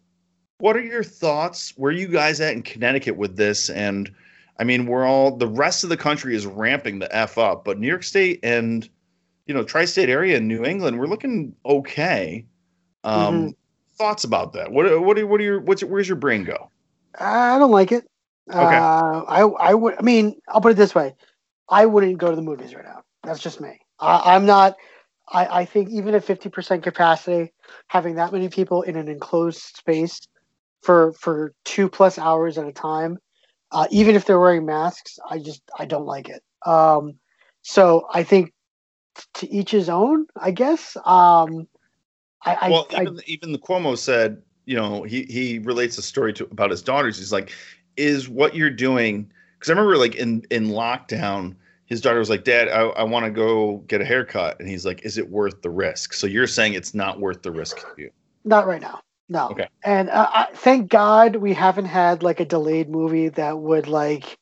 Speaker 2: what are your thoughts? Where are you guys at in Connecticut with this? And I mean, we're all the rest of the country is ramping the f up, but New York State and you know tri-state area in New England, we're looking okay. Um,
Speaker 1: Mm-hmm.
Speaker 2: Thoughts about that? What what are, what are your what's where's your brain go?
Speaker 1: I don't like it.
Speaker 2: Okay.
Speaker 1: Uh, I I would. I mean, I'll put it this way: I wouldn't go to the movies right now. That's just me. I, I'm not. I, I think even at 50% capacity, having that many people in an enclosed space for for two plus hours at a time, uh, even if they're wearing masks, I just I don't like it. Um, so I think to each his own, I guess. Um, I, I,
Speaker 2: well,
Speaker 1: I
Speaker 2: even even the Cuomo said, you know, he he relates a story to about his daughters. He's like, is what you're doing? Because I remember like in in lockdown, his daughter was like, Dad, I, I want to go get a haircut, and he's like, Is it worth the risk? So you're saying it's not worth the risk to you?
Speaker 1: Not right now. No.
Speaker 2: Okay.
Speaker 1: And uh, I, thank God we haven't had like a delayed movie that would like,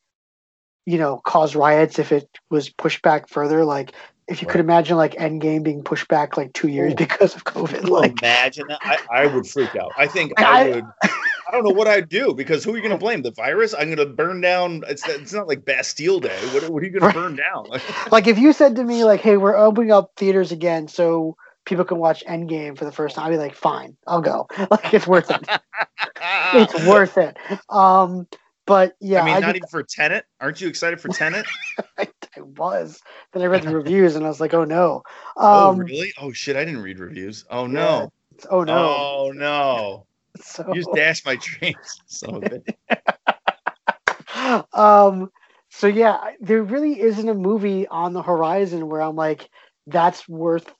Speaker 1: you know, cause riots if it was pushed back further. Like, if you could imagine like Endgame being pushed back like two years because of COVID. Like,
Speaker 2: imagine that? I, I would freak out. I think
Speaker 1: I-
Speaker 2: I would. I don't know what I'd do because who are you going to blame? The virus? I'm going to burn down. It's it's not like Bastille Day. What, what are you going
Speaker 1: Right.
Speaker 2: to burn down? Like,
Speaker 1: like if you said to me like, "Hey, we're opening up theaters again, so people can watch Endgame for the first time," I'd be like, "Fine, I'll go. Like, it's worth it. it's worth it." Um, but yeah,
Speaker 2: I mean,
Speaker 1: I,
Speaker 2: not
Speaker 1: just-
Speaker 2: even for Tenet. Aren't you excited for Tenet?
Speaker 1: I, I was. Then I read the reviews and I was like, "Oh no."
Speaker 2: oh,
Speaker 1: Um,
Speaker 2: really? Oh shit! I didn't read reviews. Oh
Speaker 1: Yeah.
Speaker 2: no!
Speaker 1: Oh no.
Speaker 2: Oh no!
Speaker 1: So,
Speaker 2: You just dashed my dreams. Of
Speaker 1: um, so yeah, there really isn't a movie on the horizon where I'm like, that's worth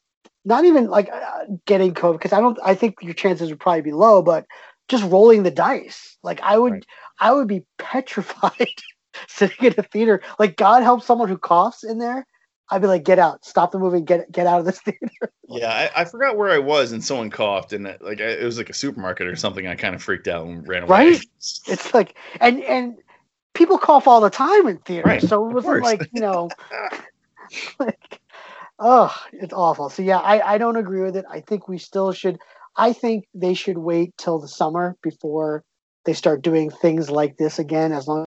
Speaker 1: not even like uh, getting COVID because I don't. I think your chances would probably be low, but just rolling the dice. Like I would,
Speaker 2: Right.
Speaker 1: I would be petrified sitting in a theater. Like God help someone who coughs in there. I'd be like, get out, stop the movie, get get out of this theater.
Speaker 2: Yeah, I, I forgot where I was, and someone coughed, and it, like I, it was like a supermarket or something. I kind of freaked out and ran away.
Speaker 1: Right? It's like, and and people cough all the time in theaters,
Speaker 2: Right,
Speaker 1: so it wasn't like you know, like, oh, it's awful. So yeah, I I don't agree with it. I think we still should. I think they should wait till the summer before they start doing things like this again. As long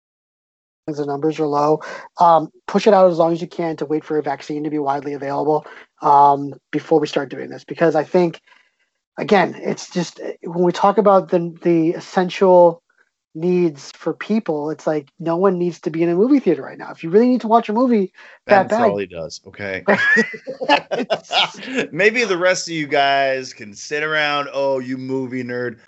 Speaker 1: as the numbers are low, um, push it out as long as you can to wait for a vaccine to be widely available um, before we start doing this. Because I think, again, it's just when we talk about the the essential needs for people, it's like no one needs to be in a movie theater right now. If you really need to watch a movie, that
Speaker 2: That's
Speaker 1: bad.
Speaker 2: all he does. Okay. Maybe the rest of you guys can sit around. Oh, you movie nerd.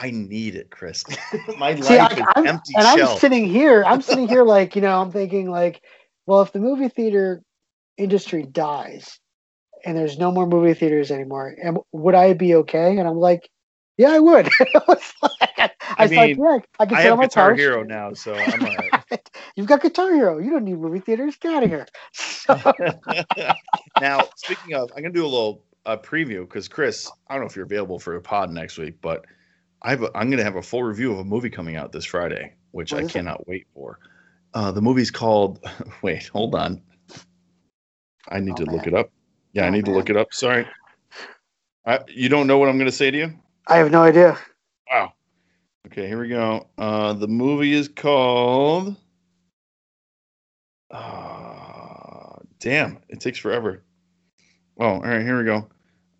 Speaker 2: I need it, Chris. My
Speaker 1: See,
Speaker 2: life
Speaker 1: I,
Speaker 2: is
Speaker 1: I'm,
Speaker 2: empty
Speaker 1: and I'm sitting here. I'm sitting here like you know. I'm thinking like, well, if the movie theater industry dies and there's no more movie theaters anymore, and would I be okay? And I'm like, yeah, I would. I was like, I,
Speaker 2: I
Speaker 1: was like,
Speaker 2: mean,
Speaker 1: yeah, I can
Speaker 2: I have Guitar
Speaker 1: couch.
Speaker 2: Hero now, so I'm all right.
Speaker 1: You've got Guitar Hero. You don't need movie theaters. Get out of here. So,
Speaker 2: now, speaking of, I'm gonna do a little uh, preview because Chris, I don't know if you're available for a pod next week, but I have a, I'm gonna have a full review of a movie coming out this Friday, which
Speaker 1: What
Speaker 2: I
Speaker 1: is it?
Speaker 2: cannot wait for. Uh, the movie's called. Wait, hold on. I need
Speaker 1: Oh,
Speaker 2: to look it up. Yeah, I
Speaker 1: Oh,
Speaker 2: need to look it up. Sorry. I, you don't know what I'm gonna say to you?
Speaker 1: I have no idea.
Speaker 2: Wow. Okay, here we go. Uh, the movie is called. Uh, damn, it takes forever. Oh, all right, here we go.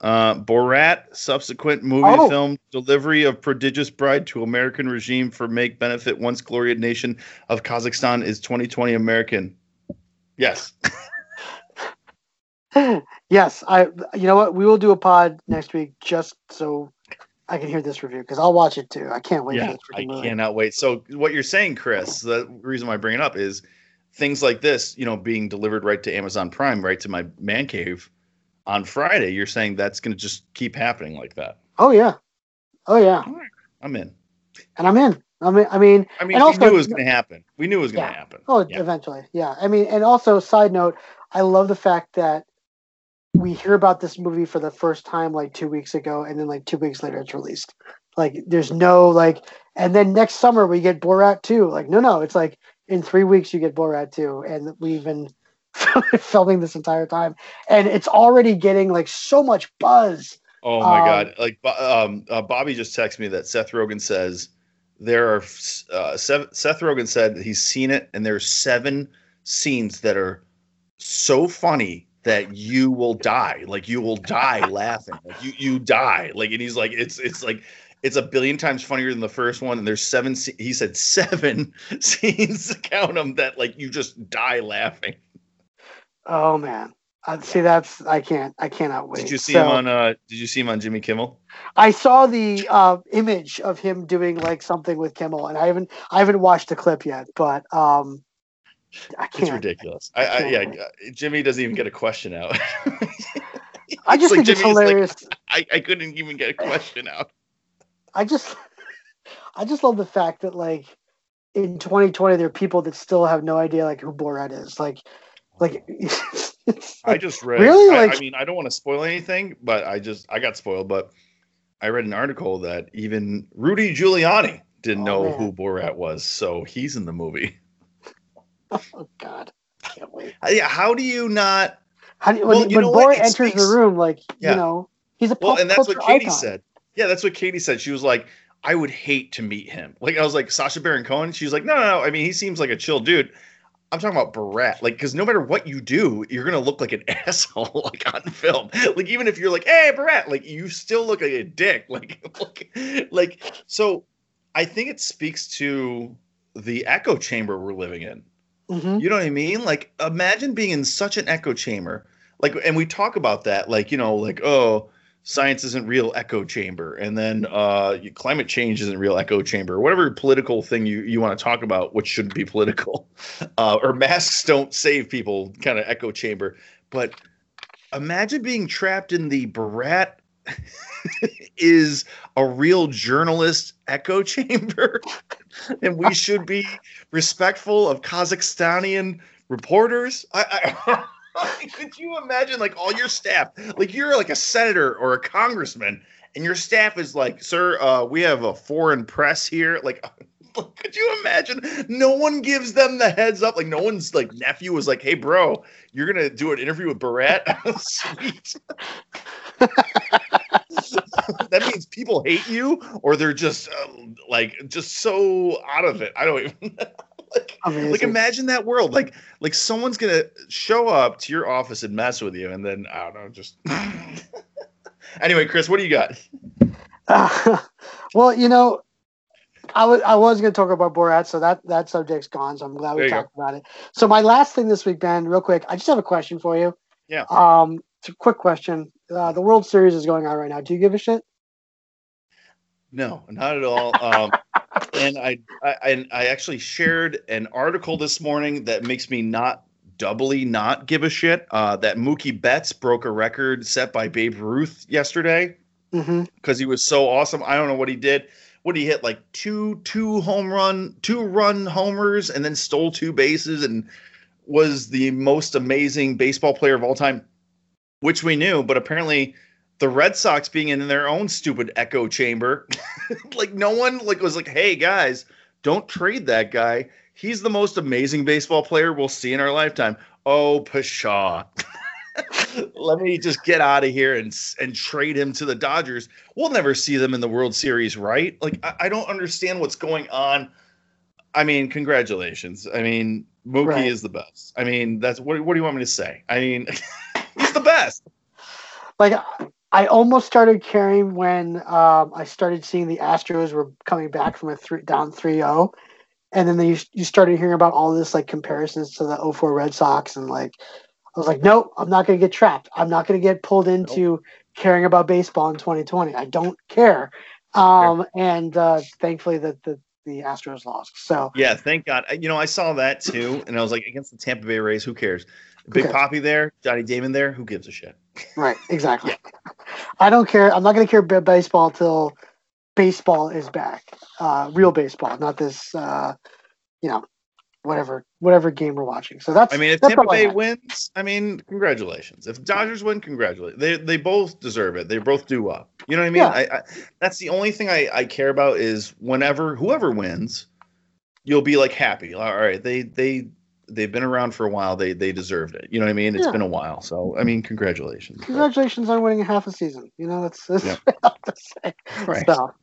Speaker 2: Uh, Borat, subsequent movie
Speaker 1: Oh.
Speaker 2: film delivery of prodigious bride to American regime for make benefit once glorious nation of Kazakhstan is 2020 American. Yes.
Speaker 1: yes, I. You know what? We will do a pod next week just so I can hear this review because I'll watch it too. I can't wait for
Speaker 2: yeah, I
Speaker 1: movie.
Speaker 2: cannot wait. So what you're saying, Chris, the reason why I bring it up is things like this, you know, being delivered right to Amazon Prime, right to my man cave on Friday. You're saying that's going to just keep happening like that.
Speaker 1: Oh yeah, oh yeah,
Speaker 2: I'm in.
Speaker 1: and I'm in. I mean, I mean,
Speaker 2: I mean,
Speaker 1: And
Speaker 2: we
Speaker 1: also-
Speaker 2: knew it was going to happen. We knew it was going to
Speaker 1: Yeah.
Speaker 2: happen.
Speaker 1: oh,
Speaker 2: Yeah.
Speaker 1: eventually, yeah. I mean, and also, side note, I love the fact that we hear about this movie for the first time like two weeks ago, and then like two weeks later it's released. Like, there's no like, and then next summer we get Borat two. Like, no, no, it's like in three weeks you get Borat two, and we've been filming this entire time, and it's already getting like so much buzz.
Speaker 2: Oh my
Speaker 1: Um,
Speaker 2: god! Like, um, uh, Bobby just texted me that Seth Rogen says there are uh, Seth, Seth Rogen said he's seen it, and there's seven scenes that are so funny that you will die. Like you will die laughing. Like you you die. Like and he's like it's it's like it's a billion times funnier than the first one. And there's seven. He said seven scenes. Count them that like you just die laughing.
Speaker 1: Oh man. Uh, see, that's I can't I cannot wait.
Speaker 2: Did you see so, him on? uh Did you see him on Jimmy Kimmel?
Speaker 1: I saw the uh, image of him doing like something with Kimmel, and I haven't I haven't watched the clip yet, but um, I can't.
Speaker 2: It's ridiculous. I, I, I yeah, Jimmy doesn't even get a question out.
Speaker 1: I just like think Jimmy's it's hilarious.
Speaker 2: Like, I, I couldn't even get a question out.
Speaker 1: I just I just love the fact that like in 2020 there are people that still have no idea like who Borat is. Like like
Speaker 2: I just read. Really? I, like, I mean, I don't want to spoil anything, but I just I got spoiled. But I read an article that even Rudy Giuliani didn't oh, know man. who Borat was, so he's in the movie.
Speaker 1: Oh God, I can't wait.
Speaker 2: Uh, yeah, how do you not?
Speaker 1: How do you, well, when, when Borat enters speaks, the room, like yeah. you know, he's a pop well, and that's what
Speaker 2: Katie
Speaker 1: icon.
Speaker 2: said. Yeah, that's what Katie said. She was like, I would hate to meet him. Like I was like Sacha Baron Cohen. She's like, no, no, no. I mean, he seems like a chill dude. I'm talking about Borat, like, because no matter what you do, you're gonna look like an asshole, like on film. Like, even if you're like, "Hey, Borat," like, you still look like a dick. Like, like, like. So, I think it speaks to the echo chamber we're living in. Mm-hmm. You know what I mean? Like, imagine being in such an echo chamber. Like, and we talk about that, like, you know, like, oh, science isn't real echo chamber and then uh, climate change isn't real echo chamber whatever political thing you, you want to talk about which shouldn't be political uh, or masks don't save people kind of echo chamber. But imagine being trapped in the Borat is a real journalist echo chamber and we should be respectful of kazakhstanian reporters. I, I Could you imagine like all your staff, like you're like a senator or a congressman, and your staff is like, "Sir, uh, we have a foreign press here." Like, could you imagine? No one gives them the heads up. Like, no one's like nephew was like, "Hey, bro, you're gonna do an interview with Borat." Sweet. that means people hate you, or they're just uh, like just so out of it. I don't even like, like imagine that world. Like like someone's gonna show up to your office and mess with you, and then I don't know, just anyway. Chris, what do you got?
Speaker 1: Uh, well, you know, I was I was going to talk about Borat, so that that subject's gone. So I'm glad we talked go. about it. So my last thing this week, Ben, real quick, I just have a question for you.
Speaker 2: Yeah.
Speaker 1: Um, it's a quick question. Uh, the World Series is going on right now. Do you give a shit?
Speaker 2: No, not at all. Um, and I, I and I actually shared an article this morning that makes me not doubly not give a shit. Uh, that Mookie Betts broke a record set by Babe Ruth yesterday because mm-hmm. he was so awesome. I don't know what he did. What he hit like two two home run two run homers and then stole two bases and was the most amazing baseball player of all time, which we knew, but apparently the Red Sox being in their own stupid echo chamber. like no one like was like, "Hey guys, don't trade that guy. He's the most amazing baseball player we'll see in our lifetime." Oh, Pshaw. Let me just get out of here and and trade him to the Dodgers. We'll never see them in the World Series, right? Like I, I don't understand what's going on. I mean, congratulations. I mean, Mookie right. is the best. I mean, that's what. What do you want me to say? I mean, he's the best.
Speaker 1: Like I almost started caring when um, I started seeing the Astros were coming back from a three, down 3-0. And then they, you started hearing about all this like comparisons to the 04 Red Sox. And like, I was like, nope, I'm not going to get trapped. I'm not going to get pulled into nope. caring about baseball in 2020. I don't care. Um, and uh, thankfully that the, the Astros lost. So
Speaker 2: yeah, thank God. You know, I saw that too. And I was like, against the Tampa Bay Rays, who cares? Big okay. Papi there, Johnny Damon there. Who gives a shit?
Speaker 1: Right, exactly. yeah. I don't care. I'm not going to care about baseball until baseball is back. Uh, real baseball, not this. Uh, you know, whatever whatever game we're watching. So that's.
Speaker 2: I mean, if Tampa Bay wins, I mean, congratulations. If Dodgers win, congratulations. They they both deserve it. They both do well. You know what I mean? Yeah. I, I, that's the only thing I, I care about is whenever whoever wins, you'll be like happy. All right, they they they've been around for a while. They they deserved it. You know what I mean? It's yeah. been a while. So I mean, congratulations.
Speaker 1: Congratulations on winning half a season. You know, that's, that's yeah. right. So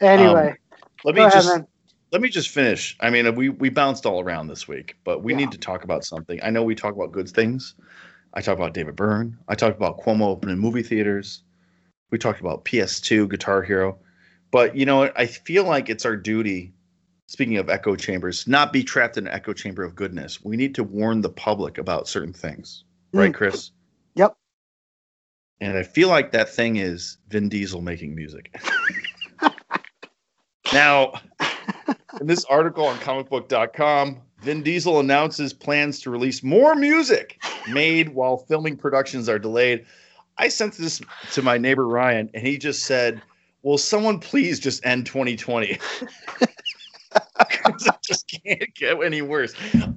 Speaker 1: anyway. Um,
Speaker 2: let me
Speaker 1: Go ahead,
Speaker 2: just
Speaker 1: man.
Speaker 2: let me just finish. I mean, we we bounced all around this week, but we
Speaker 1: Yeah.
Speaker 2: need to talk about something. I know we talk about good things. I talked about David Byrne. I talked about Cuomo opening movie theaters. We talked about PS2, Guitar Hero. But you know what? I feel like it's our duty, speaking of echo chambers, not be trapped in an echo chamber of goodness. We need to warn the public about certain things. Right,
Speaker 1: Mm.
Speaker 2: Chris?
Speaker 1: Yep.
Speaker 2: And I feel like that thing is Vin Diesel making music. now, in this article on comicbook.com, Vin Diesel announces plans to release more music made while filming productions are delayed. I sent this to my neighbor Ryan, and he just said, Will someone please just end 2020? 'Cause it just can't get any worse.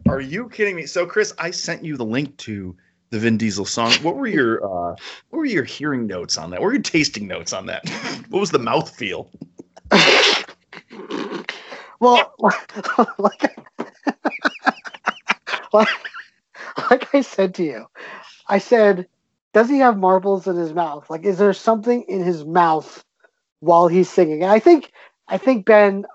Speaker 2: Are you kidding me? So, Chris, I sent you the link to the Vin Diesel song. What were your uh, what were your hearing notes on that? What were your tasting notes on that? What was the mouth feel?
Speaker 1: well, like, like, like I said to you, I said, does he have marbles in his mouth? Like, is there something in his mouth while he's singing? And I think, I think Ben,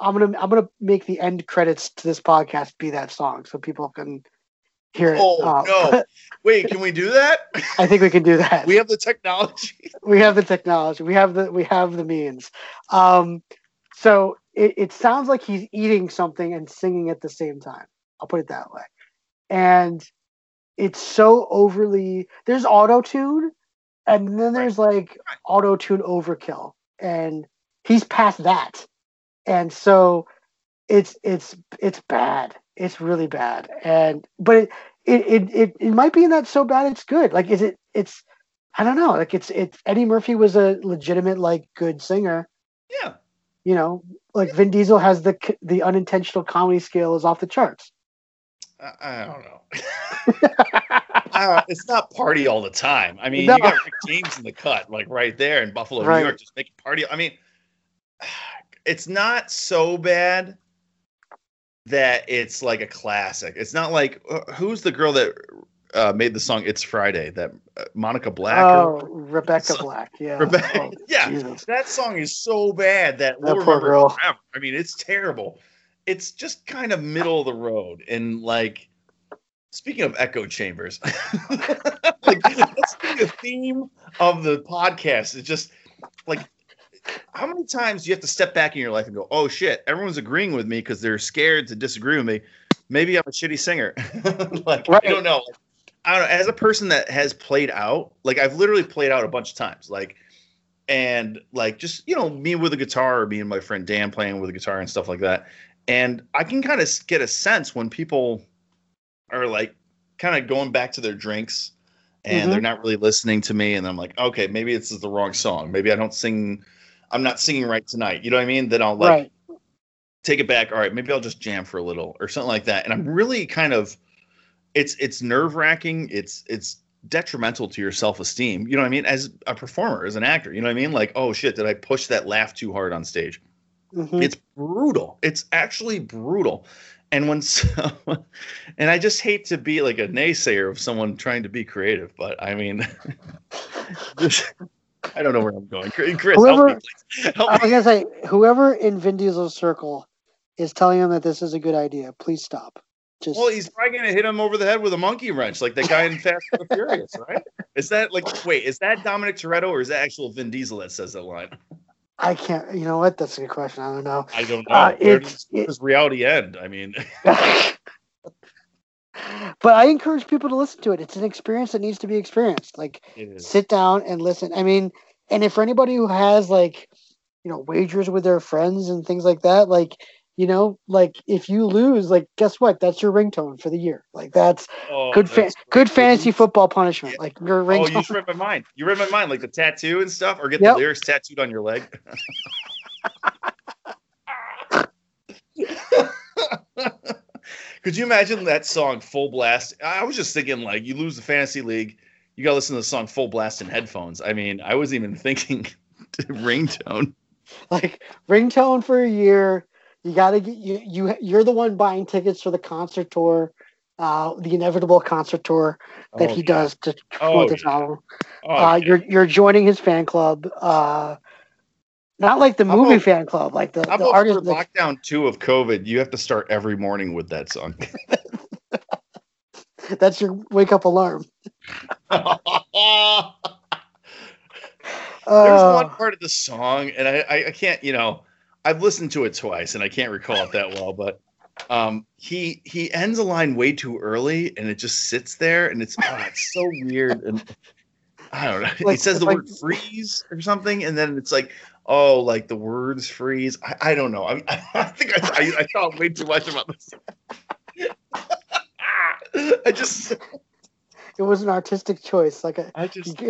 Speaker 1: I'm gonna, I'm gonna make the end credits to this podcast be that song so people can hear it.
Speaker 2: Oh
Speaker 1: Uh,
Speaker 2: no! Wait, can we do that?
Speaker 1: I think we can do that.
Speaker 2: We have the technology.
Speaker 1: we have the technology we have the we have the means um so it, it sounds like he's eating something and singing at the same time i'll put it that way and it's so overly there's auto tune and then there's like auto tune overkill and he's past that and so it's it's it's bad it's really bad and but it it, it, it, it might be in that so bad it's good like is it it's I don't know. Like it's it's Eddie Murphy was a legitimate like good singer.
Speaker 2: Yeah.
Speaker 1: You know, like Vin Diesel has the the unintentional comedy scale is off the charts.
Speaker 2: I, I don't know. uh, it's not party all the time. I mean,
Speaker 1: No.
Speaker 2: you got Rick James in the cut, like right there in Buffalo,
Speaker 1: Right.
Speaker 2: New York, just making party. I mean, it's not so bad that it's like a classic. It's not like uh, who's the girl that uh, made the song "It's Friday"? That uh, Monica Black. or-
Speaker 1: oh, Rebecca Black. Yeah.
Speaker 2: Rebecca-
Speaker 1: Oh,
Speaker 2: yeah,
Speaker 1: Jesus.
Speaker 2: that song is so bad that
Speaker 1: That
Speaker 2: we'll
Speaker 1: poor girl.
Speaker 2: forever. I mean, it's terrible. It's just kind of middle of the road, and like speaking of echo chambers, like that's the theme of the podcast. It's just like how many times do you have to step back in your life and go, "Oh shit, everyone's agreeing with me because they're scared to disagree with me." Maybe I'm a shitty singer. like
Speaker 1: Right.
Speaker 2: I don't know. I don't know. As a person that has played out, like I've literally played out a bunch of times, like and like just you know me with a guitar or me and my friend Dan playing with a guitar and stuff like that. And I can kind of get a sense when people are like kind of going back to their drinks and
Speaker 1: Mhm.
Speaker 2: they're not really listening to me and I'm like, okay, maybe this is the wrong song. Maybe I don't sing I'm not singing right tonight. You know what I mean? Then I'll like
Speaker 1: right.
Speaker 2: take it back. All right, maybe I'll just jam for a little or something like that. And I'm really kind of it's it's nerve wracking. It's it's detrimental to your self esteem. You know what I mean? As a performer, as an actor, you know what I mean? Like, oh shit, did I push that laugh too hard on stage?
Speaker 1: Mhm.
Speaker 2: It's brutal. It's actually brutal. And when so, and I just hate to be like a naysayer of someone trying to be creative, but I mean, I don't know where I'm going. Chris, help
Speaker 1: Whoever-
Speaker 2: me. Help
Speaker 1: I was gonna say, whoever in Vin Diesel's circle is telling him that this is a good idea, please stop. Just
Speaker 2: Well, he's probably gonna hit him over the head with a monkey wrench, like that guy in Fast and the Furious, right? Is that like wait, is that Dominic Toretto or is that actual Vin Diesel that says that line?
Speaker 1: I can't. You know what? That's a good question. I don't know.
Speaker 2: I don't know.
Speaker 1: Uh,
Speaker 2: Where
Speaker 1: it's-
Speaker 2: does,
Speaker 1: it-
Speaker 2: does reality end? I mean,
Speaker 1: but I encourage people to listen to it. It's an experience that needs to be experienced. Like sit down and listen. I mean, and if for anybody who has like, you know, wagers with their friends and things like that, like, you know, like if you lose, like, guess what? That's your ringtone for the year. Like that's
Speaker 2: Oh,
Speaker 1: good, fa-
Speaker 2: that's
Speaker 1: good fantasy football punishment.
Speaker 2: Yeah.
Speaker 1: Like your
Speaker 2: Oh,
Speaker 1: ringtone.
Speaker 2: you just read my mind. You read my mind, like the tattoo and stuff, or get
Speaker 1: Yep.
Speaker 2: the lyrics tattooed on your leg. Could you imagine that song full blast? I was just thinking, like, you lose the fantasy league, you got to listen to the song full blast in headphones. I mean, I wasn't even thinking ringtone.
Speaker 1: like ringtone for a year. You got to get you you you're the one buying tickets for the concert tour, uh, the inevitable concert tour that
Speaker 2: Oh,
Speaker 1: he
Speaker 2: yeah.
Speaker 1: does to
Speaker 2: Oh,
Speaker 1: promote this
Speaker 2: yeah.
Speaker 1: album.
Speaker 2: Oh,
Speaker 1: uh,
Speaker 2: yeah.
Speaker 1: you're you're joining his fan club. Uh, Not like the movie
Speaker 2: about-
Speaker 1: fan club, like the, the artist. like-
Speaker 2: lockdown two of COVID? You have to start every morning with that song.
Speaker 1: that's your wake up alarm.
Speaker 2: There's
Speaker 1: Uh,
Speaker 2: one part of the song, and I, I, I can't, you know, I've listened to it twice, and I can't recall it that well, but um, he he ends a line way too early, and it just sits there, and it's oh, it's so weird, and I don't know. he says the
Speaker 1: like-
Speaker 2: word freeze or something, and then it's like, oh, like the words freeze. I, I don't know. I, I think I, I, I thought way too much about this. I just,
Speaker 1: it was an artistic choice. Like a,
Speaker 2: I just.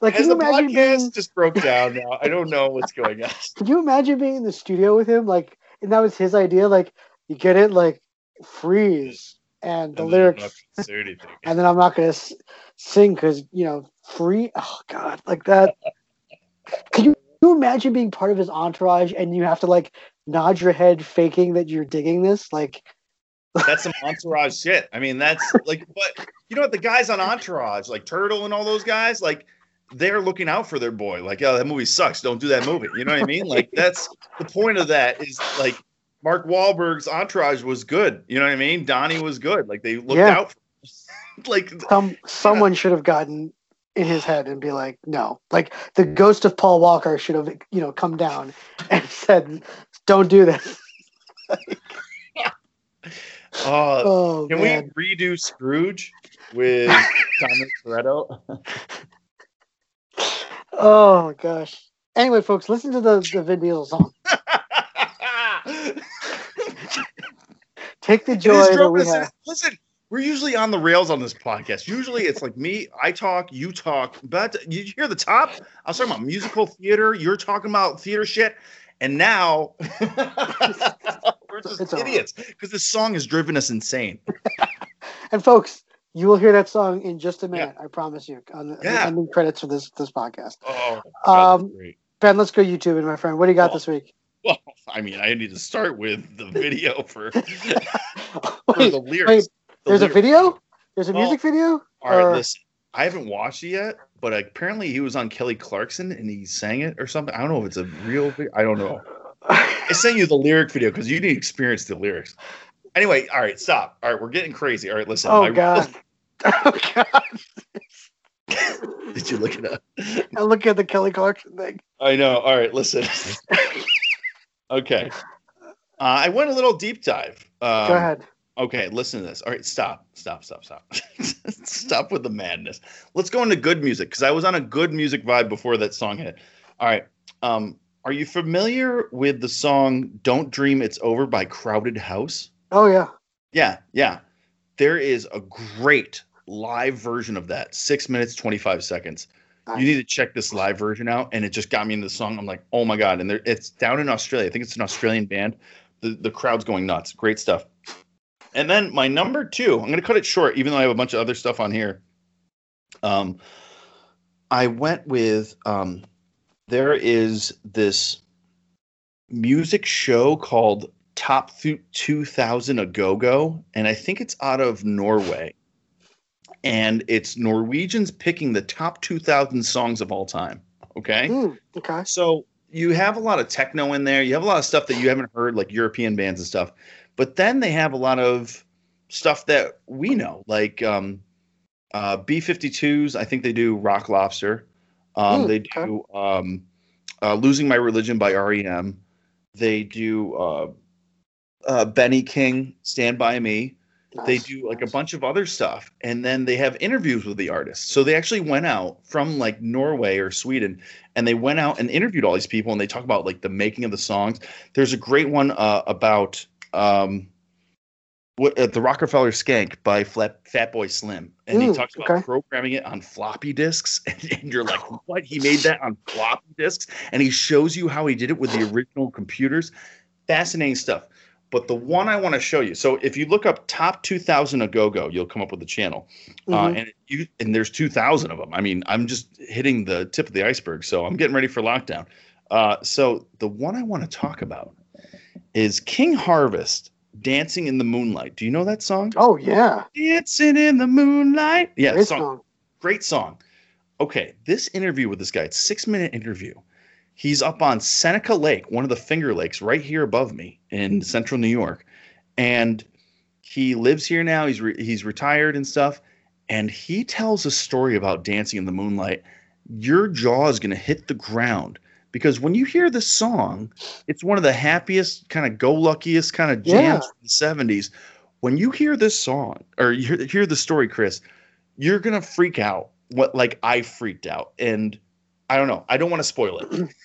Speaker 1: like can you imagine
Speaker 2: podcast
Speaker 1: being?
Speaker 2: just broke down now, I don't know what's going on.
Speaker 1: Could you imagine being in the studio with him? Like, and that was his idea. Like, you get it? Like, freeze, and the
Speaker 2: And
Speaker 1: lyrics,
Speaker 2: not gonna say anything.
Speaker 1: and then I'm not gonna s- sing because you know, free. Oh God, like that. Can you, can you imagine being part of his entourage and you have to like nod your head, faking that you're digging this? Like,
Speaker 2: That's some entourage shit. I mean, that's like, but you know what? The guys on Entourage, like Turtle and all those guys, like they're looking out for their boy. Like, oh, that movie sucks. Don't do that movie. You know what I mean? Like, that's the point of that. Is like Mark Wahlberg's Entourage was good. You know what I mean? Donnie was good. Like they looked
Speaker 1: Yeah.
Speaker 2: out. For, like
Speaker 1: some someone should have gotten in his head and be like, no, like the ghost of Paul Walker should have, you know, come down and said, don't do this.
Speaker 2: uh,
Speaker 1: Oh
Speaker 2: can
Speaker 1: man.
Speaker 2: we redo Scrooge with Dominic Toretto?
Speaker 1: Oh gosh. Anyway, folks, listen to the the Vin Diesel song. Take the joy that we have.
Speaker 2: Listen, we're usually on the rails on this podcast. Usually it's like me, I talk, you talk. But you hear the top? I was talking about musical theater. You're talking about theater shit. And now we're just
Speaker 1: It's
Speaker 2: idiots because this song has driven us insane.
Speaker 1: And folks, you will hear that song in just a minute. I promise you. On the,
Speaker 2: Yeah.
Speaker 1: ending credits for this this podcast.
Speaker 2: Oh,
Speaker 1: Um. Ben, let's go YouTube, and my friend. What do you got
Speaker 2: Oh.
Speaker 1: this week?
Speaker 2: Well, I mean, I need to start with the video for, for
Speaker 1: Wait,
Speaker 2: the lyrics.
Speaker 1: wait,
Speaker 2: The
Speaker 1: there's a video. There's a
Speaker 2: Well,
Speaker 1: music video.
Speaker 2: All right,
Speaker 1: Or-
Speaker 2: listen. I haven't watched it yet, but apparently he was on Kelly Clarkson and he sang it or something. I don't know if it's a real. vi- I don't know. I sent you the lyric video because you need to experience the lyrics. Anyway, all right, stop. All right, we're getting crazy. All right, listen.
Speaker 1: oh
Speaker 2: my-
Speaker 1: God. oh God.
Speaker 2: Did you look it up?
Speaker 1: I look at the Kelly Clarkson thing.
Speaker 2: I know. All right, listen. okay. Uh, I went a little deep dive. Um,
Speaker 1: Go ahead.
Speaker 2: Okay, listen to this. All right, stop, stop, stop, stop. stop with the madness. Let's go into good music because I was on a good music vibe before that song hit. All right. Um, are you familiar with the song Don't Dream It's Over by Crowded House?
Speaker 1: Oh yeah.
Speaker 2: Yeah, yeah. There is a great live version of that. Six minutes, 25 seconds.
Speaker 1: Nice.
Speaker 2: You need to check this live version out. And it just got me into the song. I'm like, oh my God. And there, it's down in Australia. I think it's an Australian band. The, the crowd's going nuts. Great stuff. And then my number two, I'm going to cut it short, even though I have a bunch of other stuff on here. Um, I went with um, there is this music show called Top Thu- 2000 a Go Go, and I think it's out of Norway. And it's Norwegians picking the top 2000 songs of all time. Okay.
Speaker 1: Hmm, okay.
Speaker 2: So you have a lot of techno in there. You have a lot of stuff that you haven't heard, like European bands and stuff. But then they have a lot of stuff that we know, like um, uh, B52s. I think they do Rock Lobster. Um,
Speaker 1: Hmm,
Speaker 2: they do um, uh, Losing My Religion by REM. They do uh, uh, Benny King, Stand By Me they do like a bunch of other stuff and then they have interviews with the artists so they actually went out from like norway or sweden and they went out and interviewed all these people and they talk about like the making of the songs there's a great one uh, about um what uh, the rockafeller skank by Flat, Boy slim and he talks about
Speaker 1: okay.
Speaker 2: programming it on floppy disks and, and you're like what he made that on floppy disks and he shows you how he did it with the original computers fascinating stuff but the one I want to show you. So if you look up top 2000 a go go, you'll come up with the channel. Uh,
Speaker 1: Mhm.
Speaker 2: and you and there's 2,000 of them. I mean, I'm just hitting the tip of the iceberg. So I'm getting ready for lockdown. Uh, so the one I want to talk about is King Harvest, "Dancing in the Moonlight." Do you know that song?
Speaker 1: oh yeah.
Speaker 2: Dancing in the moonlight. Yeah,
Speaker 1: Great
Speaker 2: song
Speaker 1: song.
Speaker 2: great song. Okay, this interview with this guy, it's six minute interview. He's up on Seneca Lake, one of the Finger Lakes, right here above me in central New York, and he lives here now. He's re- he's retired and stuff, and he tells a story about dancing in the moonlight. Your jaw is going to hit the ground because when you hear this song, it's one of the happiest, kind of go luckiest kind of jams
Speaker 1: Yeah.
Speaker 2: from the '70s. When you hear this song or you hear, hear the story, Chris, you're gonna freak out. What like I freaked out, and I don't know. I don't want to spoil it.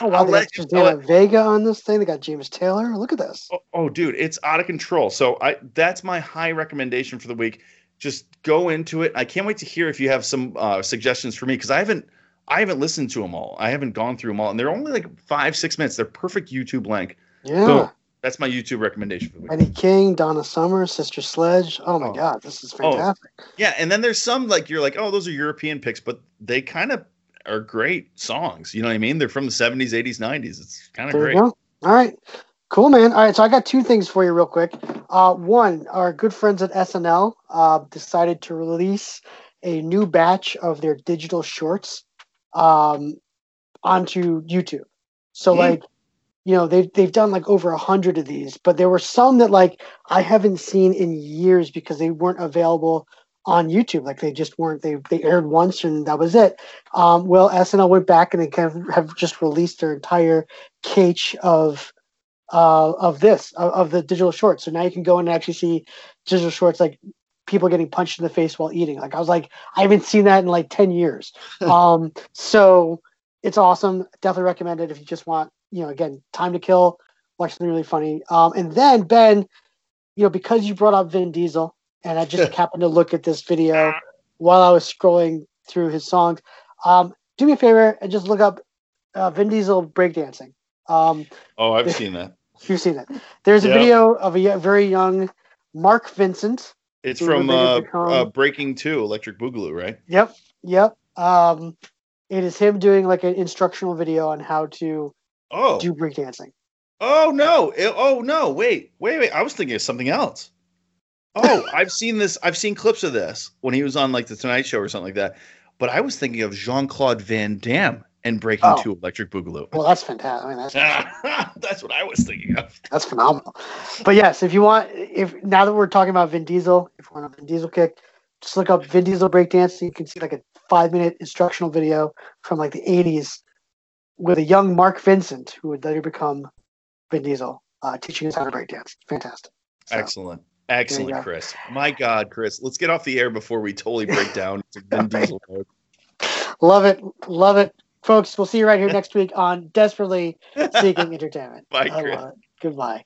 Speaker 1: Oh wow,
Speaker 2: I'll
Speaker 1: they
Speaker 2: let
Speaker 1: got
Speaker 2: you
Speaker 1: Christina
Speaker 2: know
Speaker 1: Vega on this thing. They got James Taylor. Look at this.
Speaker 2: Oh, oh, dude, it's out of control. So I that's my high recommendation for the week. Just go into it. I can't wait to hear if you have some uh, suggestions for me because I haven't I haven't listened to them all. I haven't gone through them all, and they're only like five six minutes. They're perfect YouTube length.
Speaker 1: Yeah.
Speaker 2: Boom. That's my YouTube recommendation for the week.
Speaker 1: Eddie King, Donna Summer, Sister Sledge. Oh my
Speaker 2: Oh.
Speaker 1: God, this is
Speaker 2: Oh.
Speaker 1: fantastic.
Speaker 2: Yeah, and then there's some like you're like, oh, those are European picks, but they kind of are great songs. You know what I mean? They're from the 70s, 80s, 90s. It's kind of great.
Speaker 1: All right. Cool, man. All right. So I got two things for you, real quick. Uh, one, our good friends at SNL uh, decided to release a new batch of their digital shorts um, onto YouTube. So,
Speaker 2: Hmm.
Speaker 1: like, you know, they've, they've done like over a hundred of these, but there were some that like I haven't seen in years because they weren't available on YouTube. Like they just weren't. They they aired once and that was it. Um, well, SNL went back and they kind of have just released their entire cache of uh, of this of, of the digital shorts. So now you can go in and actually see digital shorts like people getting punched in the face while eating. Like I was like, I haven't seen that in like ten years. um, so it's awesome. Definitely recommend it if you just want, you know, again, time to kill. Watch something really funny. Um, and then Ben, you know, because you brought up Vin Diesel, and I just happened to look at this video while I was scrolling through his songs. Um, do me a favor and just look up uh, Vin Diesel breakdancing. Um,
Speaker 2: Oh, I've seen that.
Speaker 1: you've seen it. There's a
Speaker 2: Yep.
Speaker 1: video of a very young Mark Vincent.
Speaker 2: It's
Speaker 1: Who
Speaker 2: from uh, uh, Breaking Two, Electric Boogaloo, right?
Speaker 1: Yep, yep. Um, it is him doing like an instructional video on how to
Speaker 2: Oh,
Speaker 1: do breakdancing.
Speaker 2: oh no! It- oh no! Wait, wait, wait! I was thinking of something else. Oh, I've seen this. I've seen clips of this when he was on like the Tonight Show or something like that. But I was thinking of Jean Claude Van Damme and Breaking
Speaker 1: Oh.
Speaker 2: Two, Electric Boogaloo.
Speaker 1: Well, that's fantastic. I mean, that's
Speaker 2: That's what I was thinking of.
Speaker 1: that's phenomenal. But yes, if you want, if now that we're talking about Vin Diesel, if you want a Vin Diesel kick, just look up Vin Diesel breakdancing. You can see like a five minute instructional video from like the '80s with a young Mark Vincent who would later become Vin Diesel, uh, teaching us how to breakdance. Fantastic. So,
Speaker 2: Excellent. Excellent, Chris. My God, Chris. Let's get off the air before we totally break down to Vin Diesel mode.
Speaker 1: Love it, love it, folks. We'll see you right here next week on Desperately Seeking Entertainment.
Speaker 2: Bye, Chris.
Speaker 1: Goodbye.